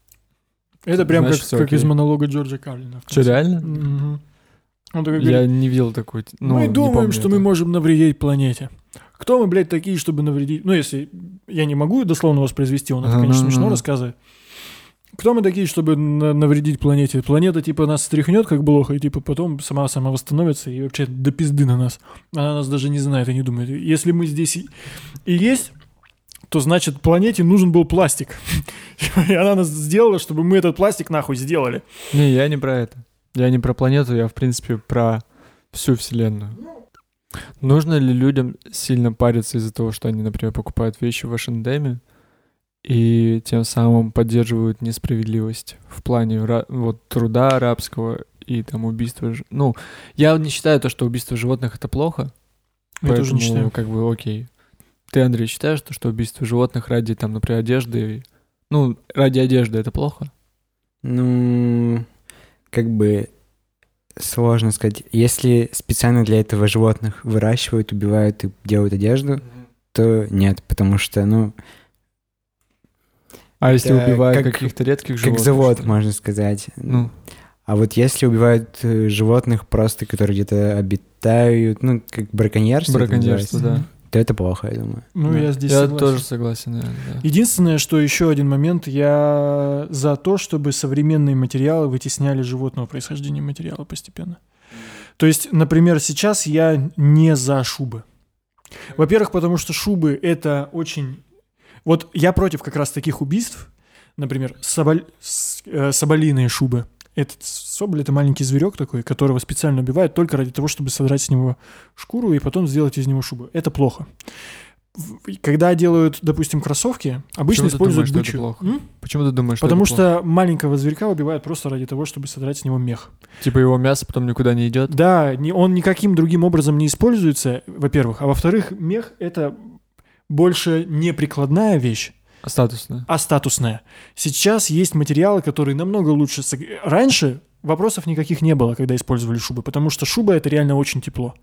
Это прям значит, как, как окей. из монолога Джорджа Карлина. что реально? Мгм. Он такой Я говорит, не видел такой. Ну, мы думаем, что мы этого. можем навредить планете. Кто мы, блядь, такие, чтобы навредить? Ну, если я не могу дословно воспроизвести, он это, конечно, смешно рассказывает. Кто мы такие, чтобы на- навредить планете? Планета, типа, нас стряхнет, как блох, и, типа, потом сама сама восстановится и вообще до пизды на нас. Она нас даже не знает и не думает. Если мы здесь и, и есть, то, значит, планете нужен был пластик. [laughs] И она нас сделала, чтобы мы этот пластик нахуй сделали. Не, я не про это. Я не про планету, я, в принципе, про всю Вселенную. Нужно ли людям сильно париться из-за того, что они, например, покупают вещи в H&M и тем самым поддерживают несправедливость в плане вот труда арабского и там убийства. ж- Ну, я не считаю то, что убийство животных это плохо. Я тоже не поэтому, считаю. как бы окей. Ты, Андрей, считаешь, то, что убийство животных ради, там, например, одежды, ну, ради одежды это плохо? Ну, как бы сложно сказать. Если специально для этого животных выращивают, убивают и делают одежду, то нет, потому что, ну, А если убивают как- каких-то редких как животных? завод, что ли? можно сказать. Ну, А вот если убивают э, животных просто, которые где-то обитают, ну, как браконьерство, браконьерство, да. То это плохо, я думаю. Ну, Да. я здесь Я согласен. тоже согласен, наверное, да. Единственное, что еще один момент, я за то, чтобы современные материалы вытесняли животного происхождения материала постепенно. То есть, например, сейчас я не за шубы. Во-первых, потому что шубы это очень... Вот я против как раз таких убийств, например, соболь... э, соболиные шубы. Этот соболь — это маленький зверек такой, которого специально убивают только ради того, чтобы содрать с него шкуру и потом сделать из него шубу. Это плохо. Когда делают, допустим, кроссовки, обычно Почему используют думаешь, что это бычью. плохо? М? Почему ты думаешь, Потому это плохо? что маленького зверька убивают просто ради того, чтобы содрать с него мех. Типа его мясо потом никуда не идет? Да, не, он никаким другим образом не используется, во-первых. А во-вторых, мех — это больше не прикладная вещь, Статусно. а статусная. Сейчас есть материалы, которые намного лучше... Раньше вопросов никаких не было, когда использовали шубы, потому что шуба — это реально очень тепло.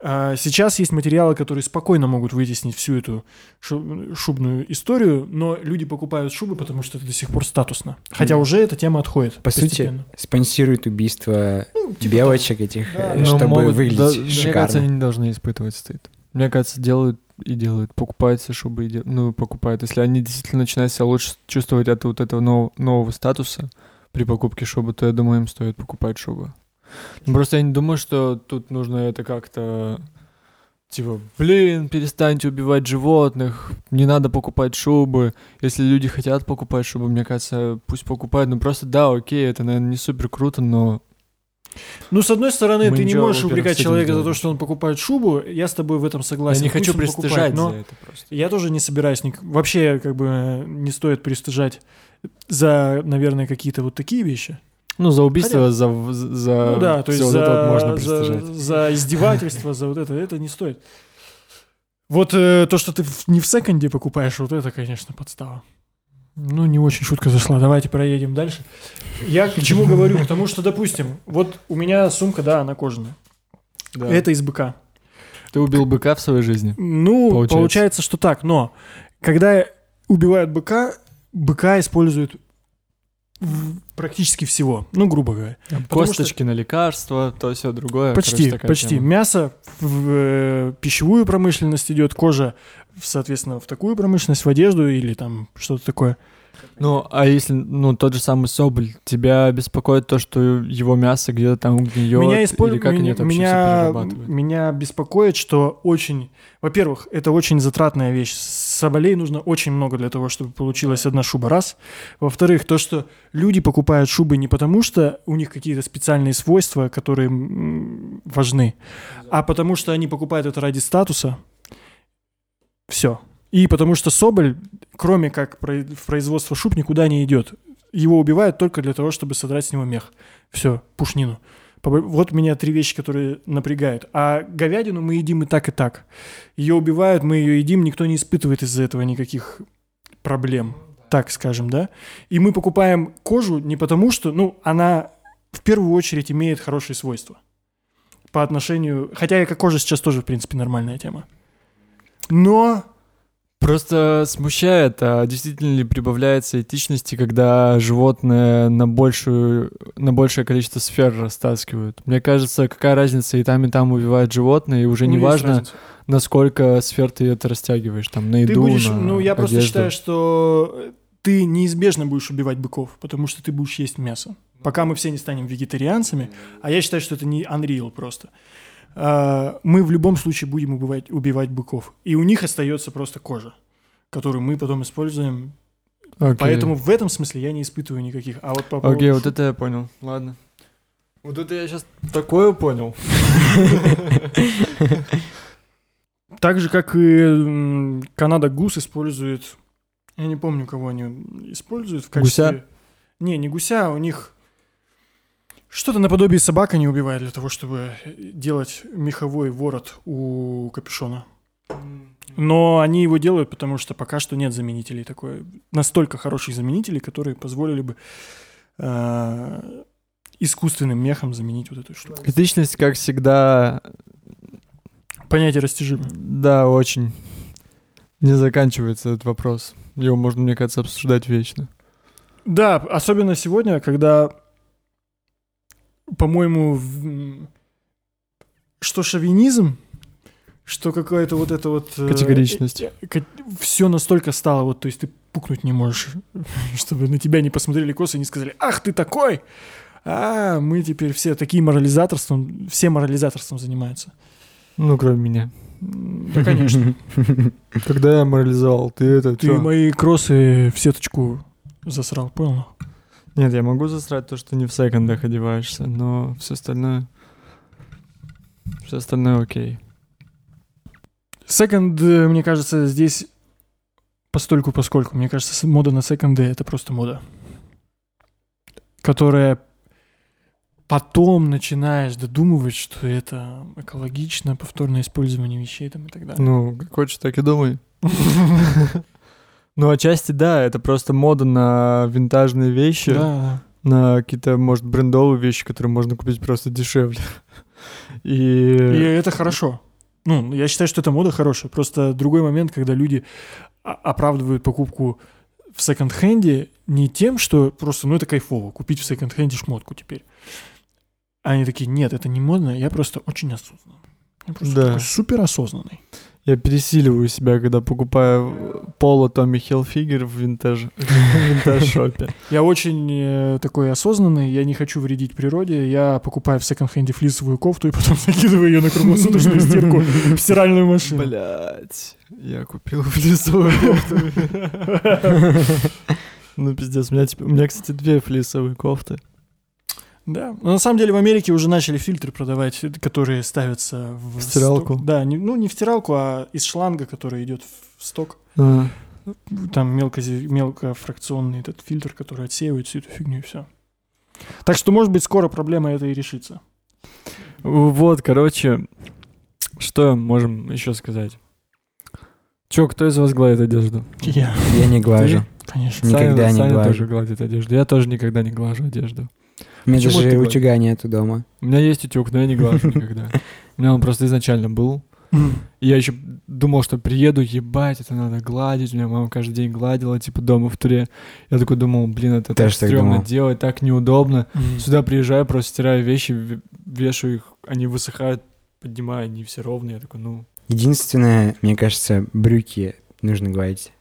А сейчас есть материалы, которые спокойно могут вытеснить всю эту шу- шубную историю, но люди покупают шубы, потому что это до сих пор статусно. Хотя уже эта тема отходит. По сути, постепенно. спонсирует убийство Ну, типа белочек этих, Да, э, чтобы могут- выглядеть да, Мне шикарно. кажется, они не должны испытывать стыд. Мне кажется, делают и делают. Покупают шубы и дел- ну, покупают. Если они действительно начинают себя лучше чувствовать от вот этого нового, нового статуса при покупке шубы, то я думаю, им стоит покупать шубу. Ну, Просто я не думаю, что тут нужно это как-то типа, блин, перестаньте убивать животных, не надо покупать шубы. Если люди хотят покупать шубы, мне кажется, пусть покупают. Ну просто да, окей, это, наверное, не супер круто, но Ну, с одной стороны, Мы ты не можешь упрекать человека за то, что он покупает шубу. Я с тобой в этом согласен. я не Пусть хочу покупает, пристыжать но за это просто. я тоже не собираюсь. ник- Вообще, как бы, не стоит пристыжать за, наверное, какие-то вот такие вещи. Ну, за убийство, за, за ну да, то есть всё вот за, это вот можно за, пристыжать. за издевательство, за вот это, это не стоит. Вот э, то, что ты не в секонде покупаешь, вот это, конечно, подстава. Ну, не очень шутка зашла. Давайте проедем дальше. Я к чему говорю? Потому что, допустим, вот у меня сумка, да, она кожаная. Да. Это из быка. Ты убил быка в своей жизни? Ну, Получается. получается. что так, но когда убивают быка, быка используют практически всего, ну, грубо говоря. Потому Косточки на лекарства, то все другое. Почти, Короче, почти. тема. Мясо в э, пищевую промышленность идет, кожа, соответственно, в такую промышленность, в одежду или там что-то такое. Ну, а если, ну, тот же самый Соболь, тебя беспокоит то, что его мясо где-то там гниет, меня, или использ- как они меня, всё меня, перерабатывают? меня беспокоит, что очень... Во-первых, это очень затратная вещь. Соболей нужно очень много для того, чтобы получилась одна шуба. Раз. Во-вторых, то, что люди покупают шубы не потому, что у них какие-то специальные свойства, которые важны, а потому что они покупают это ради статуса. Все. И потому что Соболь, кроме как в производство шуб, никуда не идет. Его убивают только для того, чтобы содрать с него мех. Все, пушнину. Вот меня три вещи, которые напрягают. А говядину мы едим и так, и так. Ее убивают, мы ее едим, никто не испытывает из-за этого никаких проблем, так скажем, да? И мы покупаем кожу не потому, что, ну, она в первую очередь имеет хорошие свойства по отношению... Хотя эко-кожа сейчас тоже, в принципе, нормальная тема. Но Просто смущает, а действительно ли прибавляется этичности, когда животное на, большую, на большее количество сфер растаскивают? Мне кажется, какая разница, и там, и там убивают животное, и уже ну, не важно, насколько сфер ты это растягиваешь, там, на Ты еду, будешь, на ну, я просто одежду. считаю, что ты неизбежно будешь убивать быков, потому что ты будешь есть мясо. Пока мы все не станем вегетарианцами, а я считаю, что это не unreal просто. А, Мы в любом случае будем убивать, убивать быков. И у них остается просто кожа, которую мы потом используем. Окей. Поэтому в этом смысле я не испытываю никаких. А вот по поводу Окей, вот шуб- это я понял. Ладно. Вот это я сейчас такое понял. [laughs] Так же, как и Канада Гус использует... Я не помню, кого они используют в качестве... Гуся? Не, не гуся, у них что-то наподобие собак они убивают для того, чтобы делать меховой ворот у капюшона. Но они его делают, потому что пока что нет заменителей такой. Настолько хороших заменителей, которые позволили бы э, искусственным мехом заменить вот эту штуку. Этичность, как всегда, Понятие растяжимо. да, очень не заканчивается этот вопрос. Его можно, мне кажется, обсуждать вечно. Да, особенно сегодня, когда, по-моему, в- что шовинизм, что какая-то вот это вот... Категоричность. Все настолько стало, вот, то есть ты пукнуть не можешь, [laughs] чтобы на тебя не посмотрели косо и не сказали, ах, ты такой! А, мы теперь все такие морализаторством, все морализаторством занимаются. Ну, кроме меня. Да, конечно. [laughs] Когда я морализовал, ты это Ты чё? мои кроссы в сеточку засрал, понял? Нет, я могу засрать то, что не в секондах одеваешься, но все остальное... Все остальное окей. Секонд, э, мне кажется, здесь постольку поскольку. Мне кажется, мода на секонды — это просто мода, которая потом начинаешь додумывать, что это экологично, повторное использование вещей там и так далее. Ну, как хочешь, так и думай. [laughs] Ну, отчасти да, это просто мода на винтажные вещи, Да, на какие-то, может, брендовые вещи, которые можно купить просто дешевле. и И... это хорошо. Ну, я считаю, что это мода хорошая. Просто другой момент, когда люди оправдывают покупку в секонд-хенде не тем, что просто, ну, это кайфово, купить в секонд-хенде шмотку теперь. Они такие, нет, это не модно, я просто очень осознанный. Я просто Да. такой супер осознанный. Я пересиливаю себя, когда покупаю поло Томми Хилфигер в винтаж, [laughs] в винтаж-шопе. Я очень э, такой осознанный, я не хочу вредить природе. Я покупаю в секонд-хенде флисовую кофту и потом [laughs] закидываю ее на круглосуточную стирку [laughs] в стиральную машину. Блять, я купил флисовую кофту. Ну, пиздец, у меня, у меня, кстати, две флисовые кофты. Да. Но на самом деле в Америке уже начали фильтры продавать, э, которые ставятся в В стиралку? сток. Да, не- ну не в стиралку, а из шланга, который идет в сток. А, Там мелко, мелкофракционный этот фильтр, который отсеивает всю эту фигню и все. Так что, может быть, скоро проблема эта и решится. Вот, короче, что можем еще сказать? Че, кто из вас гладит одежду? Я, Я не глажу. конечно. Никогда Саня, не Саня глажу. тоже гладит одежду. Я тоже никогда не глажу одежду. У меня Почему даже утюга нету дома. У меня есть утюг, но я не глажу никогда. [laughs] У меня он просто изначально был. И [laughs] я еще думал, что приеду, ебать, это надо гладить. У меня мама каждый день гладила, типа, дома в туре. Я такой думал, блин, это так стрёмно делать, так неудобно. Сюда приезжаю, просто стираю вещи, вешаю их, они высыхают, поднимаю, они все ровные. Я такой, ну... Единственное, мне кажется, брюки нужно гладить.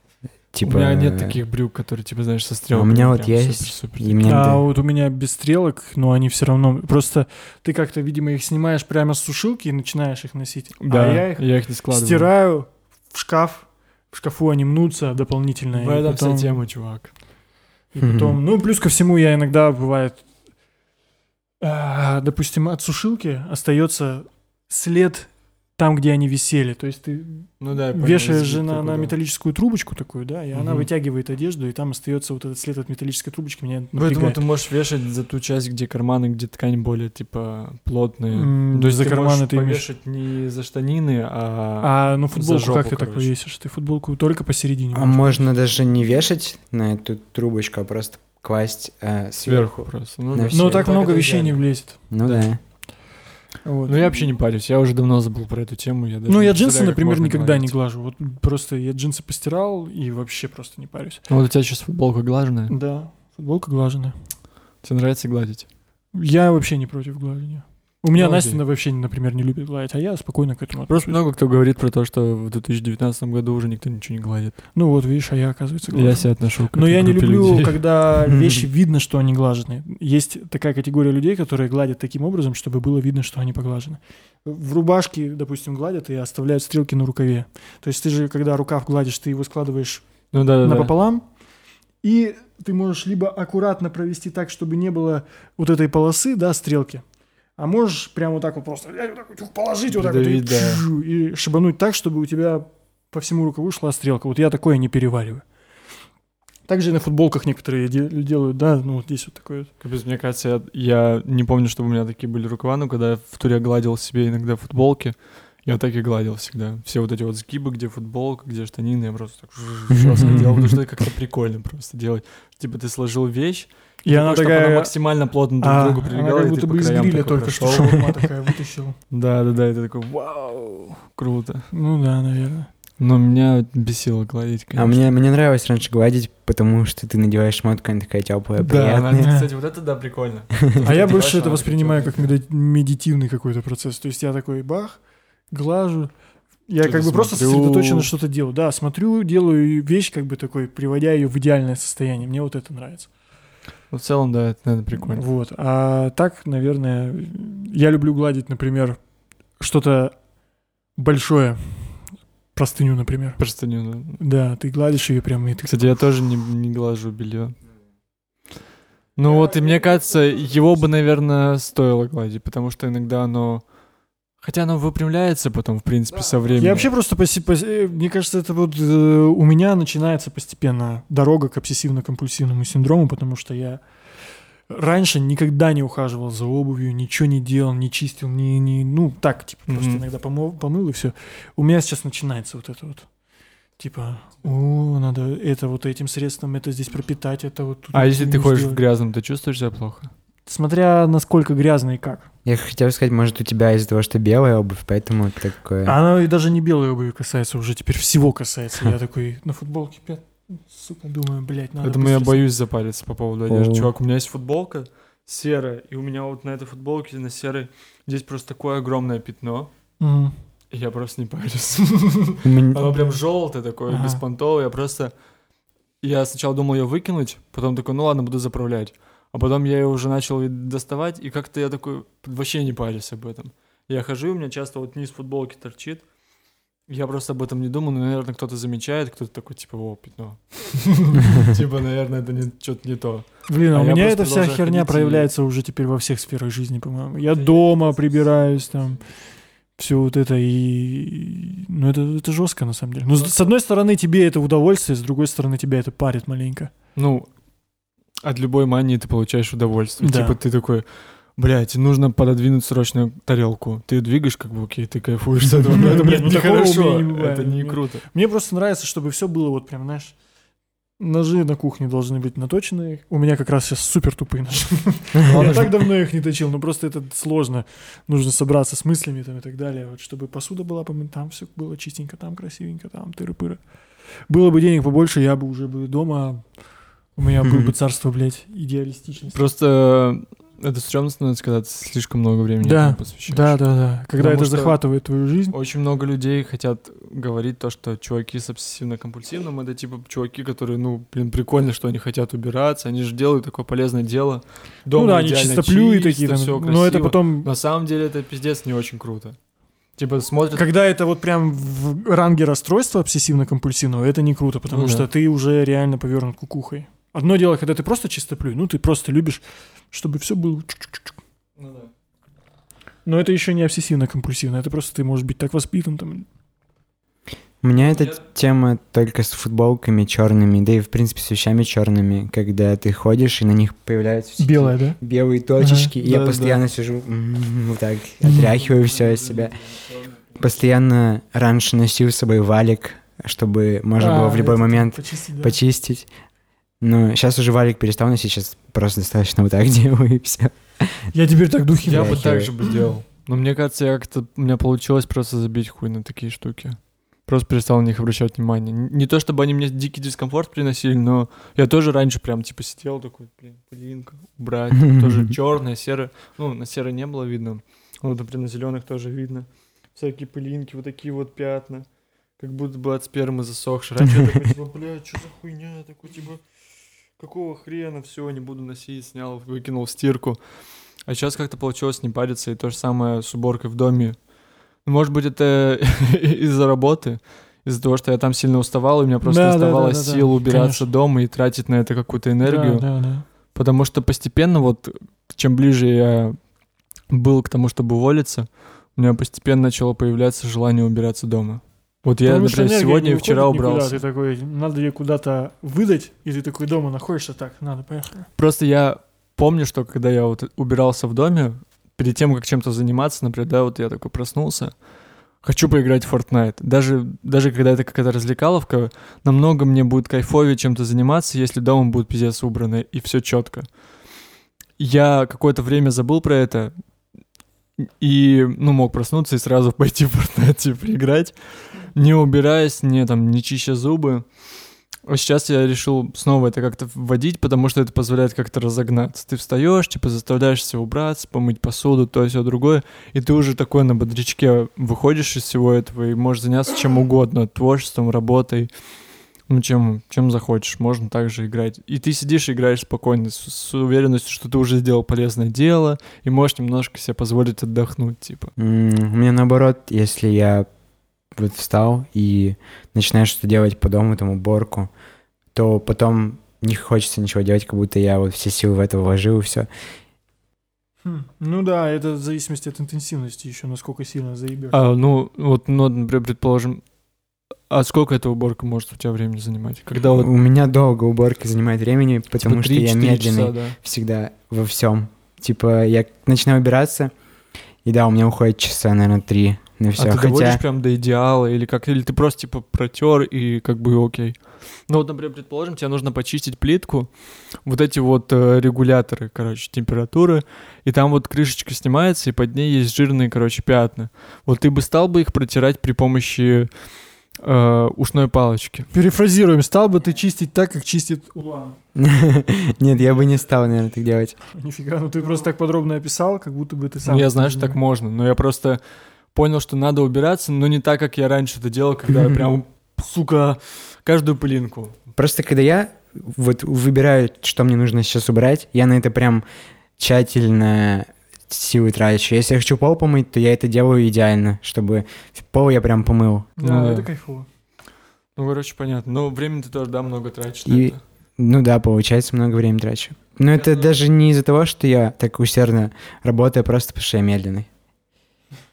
Типа... У меня нет таких брюк, которые, типа, знаешь, со А стрелками. у меня вот есть, супер-супер и такие. мне А вот у меня без стрелок, но они все равно... Просто ты как-то, видимо, их снимаешь прямо с сушилки и начинаешь их носить. Да, А я их не складываю. стираю в шкаф. В шкафу они мнутся дополнительно. В и этом потом- вся тема, чувак. И потом, ну, плюс ко всему, я иногда бывает, а, допустим, от сушилки остается след там, где они висели. То есть ты Ну да, понял, вешаешь же на, такой, на да. металлическую трубочку такую, да, и она Мгм. вытягивает одежду, и там остается вот этот след от металлической трубочки. Меня Поэтому напрягает. ты можешь вешать за ту часть, где карманы, где ткань более, типа, плотные. М, То есть за ты карманы можешь ты имеешь- повешать не за штанины, а... А, ну, футболку жопу, как ты так повесишь? Ты футболку только посередине. А можно даже не вешать на эту трубочку, а просто класть э, сверху сверху. просто. Ну, да. Но всё. так Так много вещей не влезет. Ну да. Вот. Ну я вообще не парюсь, я уже давно забыл про эту тему. Я даже Ну, не я джинсы, например, никогда не гладить. глажу. Вот просто я джинсы постирал и вообще просто не парюсь. Вот у тебя сейчас футболка глаженная. Да, футболка глаженная. Тебе нравится гладить? Я вообще не против глажения. У меня Настя вообще, например, не любит гладить, а я спокойно к этому Просто отношусь. много кто говорит про то, что в 2019 году уже никто ничего не гладит. Ну вот, видишь, а я, оказывается, глажу. Я себя отношу к Но этой я не группе люблю, людей. когда [laughs] вещи видно, что они глажены. Есть такая категория людей, которые гладят таким образом, чтобы было видно, что они поглажены. В рубашке, допустим, гладят и оставляют стрелки на рукаве. То есть ты же, когда рукав гладишь, ты его складываешь Ну да, да, да. напополам, и ты можешь либо аккуратно провести так, чтобы не было вот этой полосы, да, стрелки, а можешь прямо вот так вот просто взять, вот так вот, положить вот так вот и, да. и шибануть так, чтобы у тебя по всему рукаву шла стрелка. Вот я такое не перевариваю. Также и на футболках некоторые де- делают, да, ну вот здесь вот такое. Капец, мне кажется, я, я не помню, чтобы у меня такие были рукава, но когда я в туре гладил себе иногда футболки, я так и гладил всегда. Все вот эти вот сгибы, где футболка, где штанины, я просто так [laughs] жестко делал, потому что это как-то прикольно просто делать. Типа ты сложил вещь, И она чтобы она такая... максимально плотно друг а, к другу она прилегала, как будто бы из гриля только что шаурма такая вытащил. [laughs] Да, да, да, и ты такой, вау, круто. Ну да, наверное. Но меня бесило гладить, конечно. А мне, мне нравилось раньше гладить, потому что ты надеваешь шмотку, она такая теплая, Да, она- приятная. кстати, вот это да, прикольно. [laughs] А я больше это воспринимаю такая как меди- медитивный какой-то процесс. То есть я такой бах, глажу. Я как бы просто сосредоточенно что-то делаю. Да, смотрю, делаю вещь как бы такой, приводя ее в идеальное состояние. Мне вот это нравится. Ну, в целом, да, это, наверное, прикольно. Вот. А так, наверное, я люблю гладить, например, что-то большое. Простыню, например. Простыню, да. Да, ты гладишь ее прямо, и ты... Кстати, я тоже не, не глажу белье. Ну вот, и мне кажется, его бы, наверное, стоило гладить, потому что иногда оно... Хотя оно выпрямляется потом, в принципе, со временем. Я вообще просто, поси- поси- э, мне кажется, это вот э, у меня начинается постепенно дорога к обсессивно-компульсивному синдрому, потому что я раньше никогда не ухаживал за обувью, ничего не делал, не чистил, не, не ну так, типа, просто Мгм. иногда помыл, помыл и все. У меня сейчас начинается вот это вот. Типа, о, надо это вот этим средством, это здесь пропитать, это вот тут А если ты ходишь в сделать. грязном, ты чувствуешь себя плохо? Смотря насколько грязно и как. Я хотел сказать, может, у тебя из-за того, что белая обувь, поэтому такое... Она и даже не белой обуви касается, уже теперь всего касается. Я [laughs] такой на футболке, пят, сука, думаю, блядь, надо Поэтому я боюсь запариться по поводу одежды. Чувак, у меня есть футболка серая, и у меня вот на этой футболке, на серой, здесь просто такое огромное пятно, и я просто не парюсь. [laughs] Оно прям желтое такое, беспонтовое. Я просто... Я сначала думал ее выкинуть, потом такой, ну ладно, буду заправлять. А потом я ее уже начал доставать, и как-то я такой вообще не парюсь об этом. Я хожу, у меня часто вот низ футболки торчит. Я просто об этом не думаю, но, наверное, кто-то замечает, кто-то такой, типа, о, пятно. [laughs] Типа, наверное, это что-то не то. Блин, а А у меня эта вся херня проявляется уже теперь во всех сферах жизни, по-моему. Я дома прибираюсь, там, все вот это, и... Ну, это, это жестко, на самом деле. Ну, с одной стороны, тебе это удовольствие, с другой стороны, тебя это парит маленько. Ну, от любой мании ты получаешь удовольствие. Да. Типа ты такой, блядь, нужно пододвинуть срочно тарелку. Ты двигаешь, как бы, окей, ты кайфуешь с этого. Но это, блядь, нехорошо. Это не круто. Мне просто нравится, чтобы все было вот прям, знаешь, ножи на кухне должны быть наточенные. У меня как раз сейчас супер тупые ножи. Я так давно их не точил, но просто это сложно. Нужно собраться с мыслями там и так далее. Вот чтобы посуда была помыта, там все было чистенько, там красивенько, там тыры-пыры. Было бы денег побольше, я бы уже бы дома, у меня было бы царство, блядь, идеалистичности. Просто э, это стрёмно становится, когда ты слишком много времени Да, посвящаешь. Да, да, да. Когда Потому это захватывает твою жизнь. Очень много людей хотят говорить то, что чуваки с обсессивно-компульсивным это типа чуваки, которые, ну, блин, прикольно, что они хотят убираться, они же делают такое полезное дело. Дома ну да, они чистоплюи чисто, такие, там, всё но это потом На самом деле это пиздец не очень круто. Типа смотрят... Когда это вот прям в ранге расстройства обсессивно-компульсивного, это не круто, потому Ну что да. ты уже реально повернут кукухой. Одно дело, когда ты просто чистоплюй, ну ты просто любишь, чтобы все было. Ну да. Но это еще не обсессивно-компульсивно, это просто ты можешь быть так воспитан там. У меня эта тема только с футболками черными, да и в принципе с вещами черными, когда ты ходишь и на них появляются все Белое, да? белые точечки, и я да, постоянно сижу, м, вот так, отряхиваю все из себя. Постоянно раньше носил с собой валик, чтобы можно было А, в любой момент почистить, да. почистить. Но сейчас уже валик перестал носить, сейчас просто достаточно вот так [laughs] делаю и все. Я теперь так духи Я бы так же бы делал. Но мне кажется, я как-то у меня получилось просто забить хуй на такие штуки. Просто перестал на них обращать внимание. Не то, чтобы они мне дикий дискомфорт приносили, но я тоже раньше прям типа сидел такой, блин, пылинка, убрать. [laughs] Тоже черная, серая. Ну, на серой не было видно. Вот, например, на зеленых тоже видно. Всякие пылинки, вот такие вот пятна. Как будто бы от спермы засохшие. [laughs] Раньше я такой, типа, бля, что за хуйня? Такой, типа, какого хрена, все, не буду носить, снял, выкинул в стирку. А сейчас как-то получилось не париться, и то же самое с уборкой в доме. Ну, Может быть, это [laughs] из-за работы, из-за того, что я там сильно уставал, и у меня просто Да, да, оставалось да, да, сил да, убираться конечно. дома и тратить на это какую-то энергию. Да, да, да. Потому что постепенно, вот чем ближе я был к тому, чтобы уволиться, у меня постепенно начало появляться желание убираться дома. Вот я, Потому например, сегодня и вчера уходит никуда. убрался. Ты такой, надо ее куда-то выдать, и ты такой дома находишься, так, надо, поехали. Просто я помню, что когда я вот убирался в доме, перед тем, как чем-то заниматься, например, да, вот я такой проснулся, хочу поиграть в Fortnite. Даже, даже когда это какая-то развлекаловка, намного мне будет кайфовее чем-то заниматься, если дома будет пиздец убрано и все четко. Я какое-то время забыл про это и, ну, мог проснуться и сразу [laughs] пойти в Fortnite типа, играть, не убираясь, не там, не чища зубы. А сейчас я решил снова это как-то вводить, потому что это позволяет как-то разогнаться. Ты встаешь, типа заставляешь себя убраться, помыть посуду, то все другое, и ты уже такой на бодрячке выходишь из всего этого и можешь заняться чем угодно, творчеством, работой, ну чем, чем захочешь, можно также играть. И ты сидишь и играешь спокойно, с, с уверенностью, что ты уже сделал полезное дело, и можешь немножко себе позволить отдохнуть, типа. М, У меня наоборот, если я вот встал и начинаю что-то делать по дому, там уборку, то потом не хочется ничего делать, как будто я вот все силы в это вложил и все. Хм, Ну да, это в зависимости от интенсивности еще, насколько сильно заебешь. А, ну, вот, ну, например, предположим, а сколько эта уборка может у тебя времени занимать? Когда вот У меня долго уборка занимает времени, потому типа, что я 3-4 медленный часа, да? всегда во всем. Типа я начинаю убираться, и да, у меня уходит часа, наверное, три на все. а ты Хотя доводишь прям до идеала или как? Или ты просто типа протер и как бы окей? Ну вот, например, предположим, тебе нужно почистить плитку, вот эти вот э, регуляторы, короче, температуры, и там вот крышечка снимается, и под ней есть жирные, короче, пятна. Вот ты бы стал бы их протирать при помощи э, ушной палочки? Перефразируем, стал бы ты чистить так, как чистит Улан? [laughs] Нет, я бы не стал, наверное, так делать. Нифига, ну ты просто так подробно описал, как будто бы ты сам... Ну, я знаю, что так можно, но я просто понял, что надо убираться, но не так, как я раньше это делал, когда я прям, [laughs] сука, каждую пылинку. Просто когда я вот выбираю, что мне нужно сейчас убрать, я на это прям тщательно силы трачу. Если я хочу пол помыть, то я это делаю идеально, чтобы пол я прям помыл. Да, Ну да. это кайфово. Ну, короче, понятно. Но времени ты тоже, да, много тратишь И- это. Ну да, получается, много времени трачу. Но это даже не из-за того, что я так усердно работаю, а просто потому что я медленный.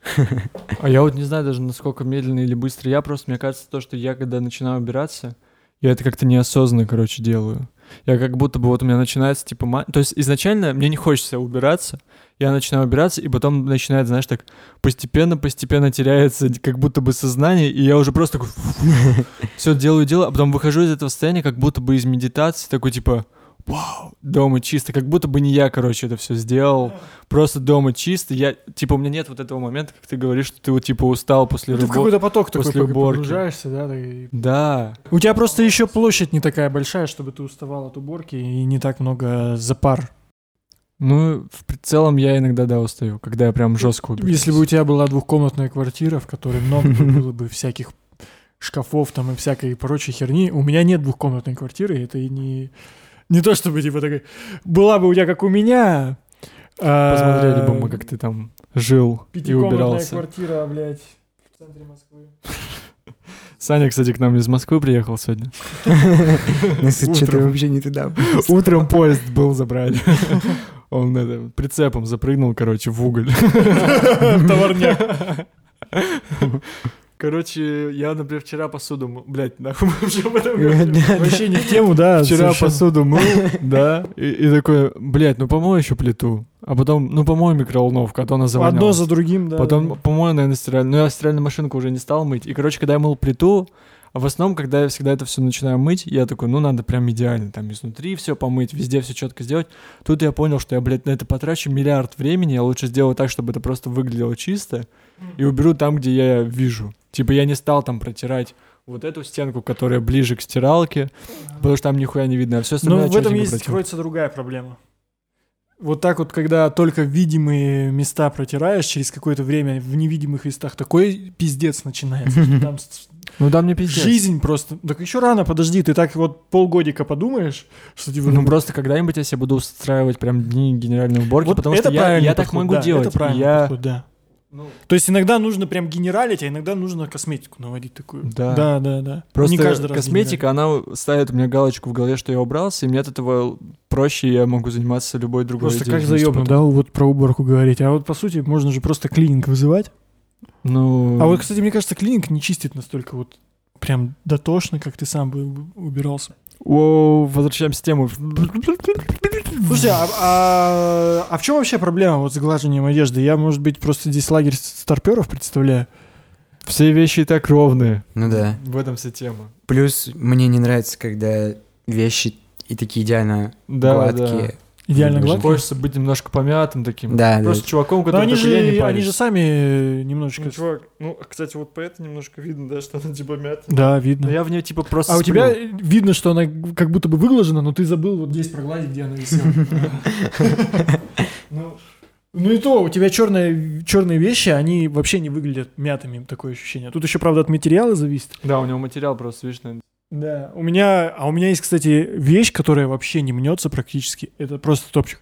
[laughs] А я вот не знаю даже, насколько медленно или быстро я, просто мне кажется, то, что я, когда начинаю убираться, я это как-то неосознанно, короче, делаю. Я как будто бы вот у меня начинается, типа, ма- то есть изначально мне не хочется убираться, я начинаю убираться, и потом начинает, знаешь, так постепенно-постепенно теряется как будто бы сознание, и я уже просто такой [laughs] все делаю, делаю, а потом выхожу из этого состояния как будто бы из медитации, такой типа, вау, дома чисто, как будто бы не я, короче, это все сделал, просто дома чисто, я, типа, у меня нет вот этого момента, как ты говоришь, что ты вот, типа, устал после Ты в какой-то поток такой после пог- уборки. погружаешься, да? так и- Да, У тебя просто еще площадь не такая большая, чтобы ты уставал от уборки, и не так много запар. ну, в целом я иногда, да, устаю, когда я прям жестко убираюсь. Если бы у тебя была двухкомнатная квартира, в которой много бы было бы всяких шкафов там и всякой прочей херни, у меня нет двухкомнатной квартиры, это и не... Не то чтобы, типа, такая... Была бы у тебя, как у меня... а, Посмотрели бы мы, как ты там жил и Пятикомнатная убирался. квартира, блядь, в центре Москвы. Саня, кстати, к нам из Москвы приехал сегодня. [laughs] Нас что-то Утром. вообще не туда. [laughs] Утром поезд был забрали. [laughs] Он это, прицепом запрыгнул, короче, в уголь. Товарняк. Короче, я, например, вчера посуду мыл. Блядь, нахуй мы вообще об этом? [laughs] Вообще не в тему, да. Вчера посуду мыл, [laughs] да, и, такой, блядь, ну помой еще плиту. А потом, ну помой микроволновку, а то она Одно завонялась. за другим, да. Потом помою, наверное, стиральную. Но я стиральную машинку уже не стал мыть. И, короче, когда я мыл плиту, а в основном, когда я всегда это все начинаю мыть, я такой, ну, надо прям идеально, там, изнутри все помыть, везде все четко сделать. Тут я понял, что я, блядь, на это потрачу миллиард времени, я лучше сделаю так, чтобы это просто выглядело чисто, и уберу там, где я вижу. Типа я не стал там протирать вот эту стенку, которая ближе к стиралке, потому что там нихуя не видно, а все Но остальное в этом есть протер. кроется другая проблема. Вот так вот, когда только видимые места протираешь, через какое-то время в невидимых местах такой пиздец начинается. [laughs] Там Ну да, мне пиздец. жизнь просто. Так еще рано, подожди, ты так вот полгодика подумаешь, что типа... Ну просто когда-нибудь я себе буду устраивать прям дни генеральной уборки, вот потому что я, так могу да, делать. Это правильный я... подход, да. Ну, То есть иногда нужно прям генералить, а иногда нужно косметику наводить такую. Да. Да, да, да. Просто Не каждый раз косметика, она ставит у меня галочку в голове, что я убрался, и мне от этого проще, я могу заниматься любой другой Просто как заебно, да, вот про уборку говорить. А вот по сути можно же просто клининг вызывать. Ну, А вот, кстати, мне кажется, клининг не чистит настолько вот прям дотошно, как ты сам бы убирался. о, возвращаемся к тему. Слушай, а, а- а в чем вообще проблема вот с глажением одежды? Я, может быть, просто здесь лагерь старперов представляю. Все вещи и так ровные. Ну да. В этом вся тема. Плюс мне не нравится, когда вещи и такие идеально Да, гладкие. Идеально гладко. Хочется быть немножко помятым таким. Да, да. Просто чуваком, Но который они я не же, они парюсь». же сами немножечко... Ну, чувак, ну, кстати, вот по это немножко видно, да, что она типа мятая. Да, видно. Но я в нее типа просто А у сплю. тебя видно, что она как будто бы выглажена, но ты забыл вот здесь прогладить, где она висела. [laughs] Ну, Ну и то, у тебя черные, черные вещи, они вообще не выглядят мятыми, такое ощущение. Тут еще, правда, от материала зависит. Да, у него материал просто, видишь, наверное. Да, у меня, а у меня есть, кстати, вещь, которая вообще не мнется практически. Это просто топчик.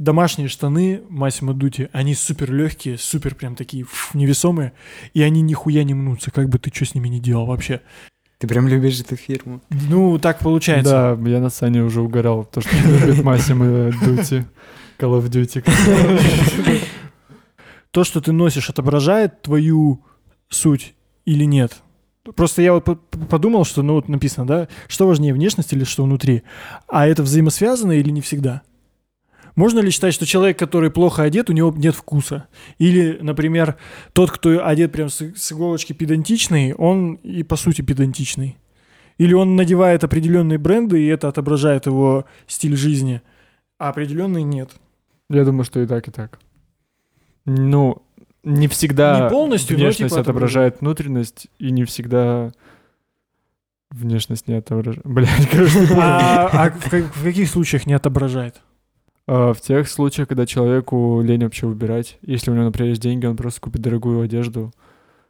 Домашние штаны Массимо Дути, они супер легкие, супер прям такие фу, невесомые, и они нихуя не мнутся, как бы ты что с ними не делал вообще. Ты прям любишь эту фирму. Ну, так получается. Да, я на Сане уже угорал, потому что любит Массимо Дути. Call of Duty. То, что ты носишь, отображает твою суть или нет? Просто я вот по- подумал, что, ну, вот написано, да, что важнее, внешность или что внутри? А это взаимосвязано или не всегда? Можно ли считать, что человек, который плохо одет, у него нет вкуса? Или, например, тот, кто одет прям с, иголочки педантичный, он и по сути педантичный? Или он надевает определенные бренды, и это отображает его стиль жизни, а определенный нет? Я думаю, что и так, и так. Ну, не всегда Не полностью, но, внешность типа, отображает внутренность, и не всегда внешность не отображает. [laughs] Блядь, короче. А, а в, как- в каких случаях не отображает? А, В тех случаях, когда человеку лень вообще выбирать, если у него, например, есть деньги, он просто купит дорогую одежду,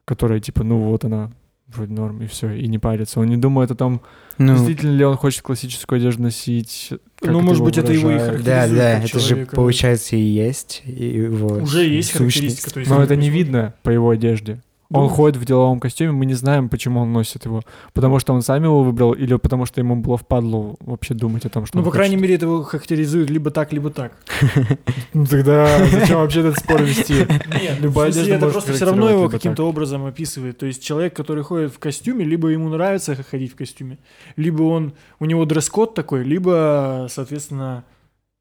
которая типа, ну вот она, вроде норм, и все, и не парится. Он не думает о том, Ну, действительно ли он хочет классическую одежду носить. Ну, может быть, это его и выражает. да, да, как это же человека. получается и есть его Уже есть сущность. характеристика. То есть Но это не видно по его одежде. Он ходит в деловом костюме, мы не знаем, почему он носит его. Потому что он сам его выбрал, или потому что ему было впадло вообще думать о том, что Ну, по крайней хочет. мере, это его характеризует либо так, либо так. [laughs] Ну тогда зачем вообще этот спор вести? Нет, Любая одежда это просто все равно его каким-то образом описывает. То есть человек, который ходит в костюме, либо ему нравится ходить в костюме, либо он у него дресс-код такой, либо, соответственно...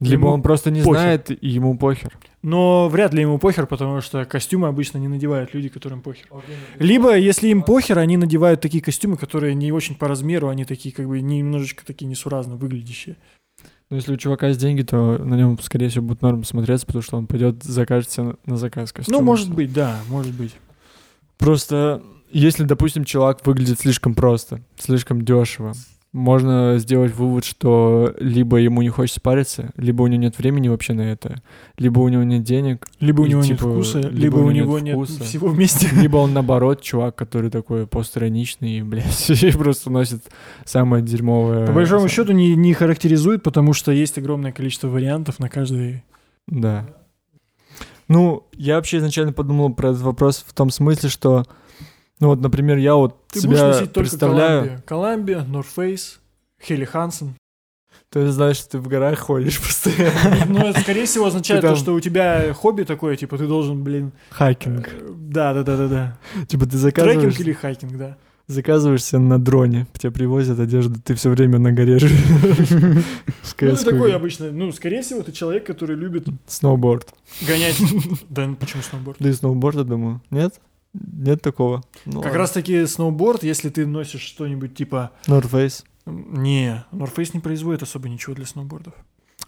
Либо Ему он просто не похер. знает, и ему похер. Но вряд ли ему похер, потому что костюмы обычно не надевают люди, которым похер. Либо, если им похер, они надевают такие костюмы, которые не очень по размеру, они такие как бы немножечко такие несуразно выглядящие. Но если у чувака есть деньги, то на нем, скорее всего, будет норм смотреться, потому что он пойдет, закажет себе на, на заказ костюм. Ну, может быть, да, может быть. Просто, если, допустим, чувак выглядит слишком просто, слишком дешево, можно сделать вывод, что либо ему не хочется париться, либо у него нет времени вообще на это, либо у него нет денег, Либо у него нет типа, вкуса, либо либо, у него нет нет вкуса. всего вместе. [laughs] либо он наоборот чувак, который такой постраничный, и, блядь, [laughs] и просто носит самое дерьмовое. По большому счету не, не характеризует, потому что есть огромное количество вариантов на каждый. Да. Ну, я вообще изначально подумал про этот вопрос в том смысле, что, ну вот, например, я вот Ты будешь себя носить только представляю, Коламбия, North Face, Хелли Хансен. ты знаешь, что ты в горах ходишь [laughs] постоянно. Ну, это, скорее всего, означает там- то, что у тебя хобби такое, типа, ты должен, блин... Hiking. э, Да, да, да, да, да. Типа ты заказываешь, Трекинг или hiking, да. заказываешься на дроне, тебе привозят одежду, ты все время на горе живешь. [laughs] Ну, ты CS-кой. такой обычно, ну, скорее всего, ты человек, который любит Сноуборд. гонять... Да, ну, почему сноуборд? Да и сноуборда, думаю. Нет? Нет такого. Ну, Как ладно. раз таки сноуборд, если ты носишь что-нибудь типа... North Face. Не, North Face не производит особо ничего для сноубордов.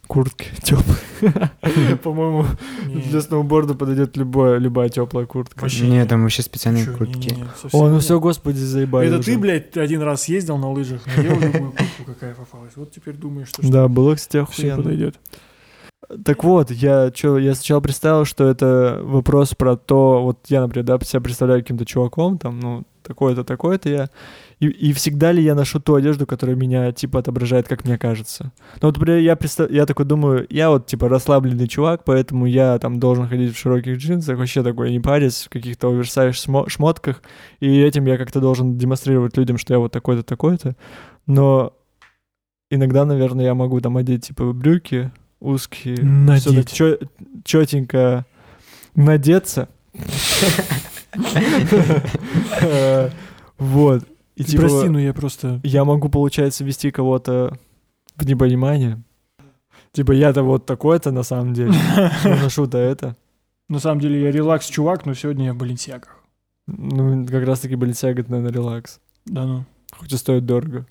Куртки теплые. [laughs] По-моему, для сноуборда подойдет любая, любая теплая куртка. Вообще Нет, там вообще специальные Чё, куртки. О, ну все, господи, заебали Это уже. ты, блядь, один раз ездил на лыжах, надел любую куртку, какая попалась. Вот теперь думаешь, что, Да, было, кстати, все охуенно. подойдет. Так вот, я, чё, я сначала представил, что это вопрос про то, вот я, например, да, себя представляю каким-то чуваком, там, ну, такой-то, такой-то я, и, и всегда ли я ношу ту одежду, которая меня, типа, отображает, как мне кажется. Ну, вот, например, я, представ... я такой думаю, я вот, типа, расслабленный чувак, поэтому я, там, должен ходить в широких джинсах, вообще такой не париться, в каких-то оверсайз шмо- шмотках, и этим я как-то должен демонстрировать людям, что я вот такой-то, такой-то, но иногда, наверное, я могу там одеть, типа, брюки узкие, Надеть. всё так чё- чётенько надеться. [laughs] Вот. И типа, Прости, но я просто... я могу, получается, вести кого-то в непонимание. Типа, я-то вот такой-то на самом деле. [laughs] но Ношу-то это. На самом деле я релакс-чувак, но сегодня я в баленсиагах. Ну, как раз-таки Баленсиага, наверное, релакс. Да ну. Хоть и стоит дорого.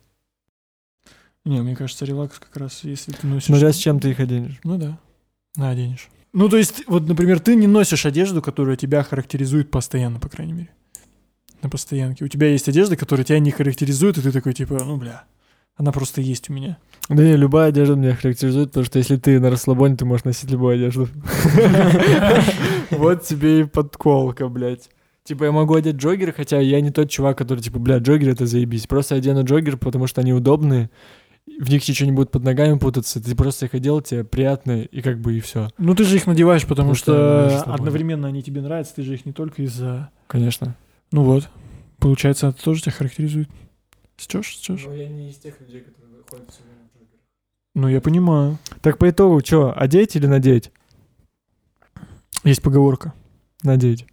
Не, мне кажется, релакс как раз, если ты носишь... Смотря с чем ты их оденешь. Ну да. На, оденешь. Ну, то есть, вот, например, ты не носишь одежду, которая тебя характеризует постоянно, по крайней мере. На постоянке. У тебя есть одежда, которая тебя не характеризует, и ты такой, типа, ну, бля, она просто есть у меня. Да не, любая одежда меня характеризует, потому что если ты на расслабоне, ты можешь носить любую одежду. [laughs] Вот тебе и подколка, блядь. Типа я могу одеть джоггеры, хотя я не тот чувак, который типа, блядь, джоггеры это заебись. Просто одену джоггер, потому что они удобные, в них ничего не будет под ногами путаться, ты просто их одел, тебе приятно, и как бы и все. Ну, ты же их надеваешь, потому Потому что что одновременно они тебе нравятся, ты же их не только из-за... Конечно. Ну вот. Получается, это тоже тебя характеризует. Сечешь, сечешь? я не из тех людей, которые ходят все время в джоггерах. Ну, я понимаю. Так по итогу, что, одеть или надеть? Есть поговорка. Надеть.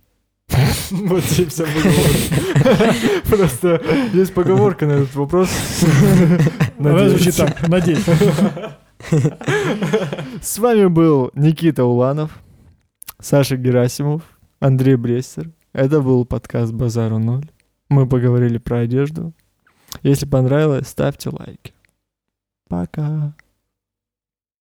[laughs] Вот и вся поговорка. [laughs] Просто есть поговорка на этот вопрос. [laughs] Она звучит так. Надеть. С вами был Никита Уланов, Саша Герасимов, Андрей Брестер. Это был подкаст «Базару ноль». Мы поговорили про одежду. Если понравилось, ставьте лайки. Пока.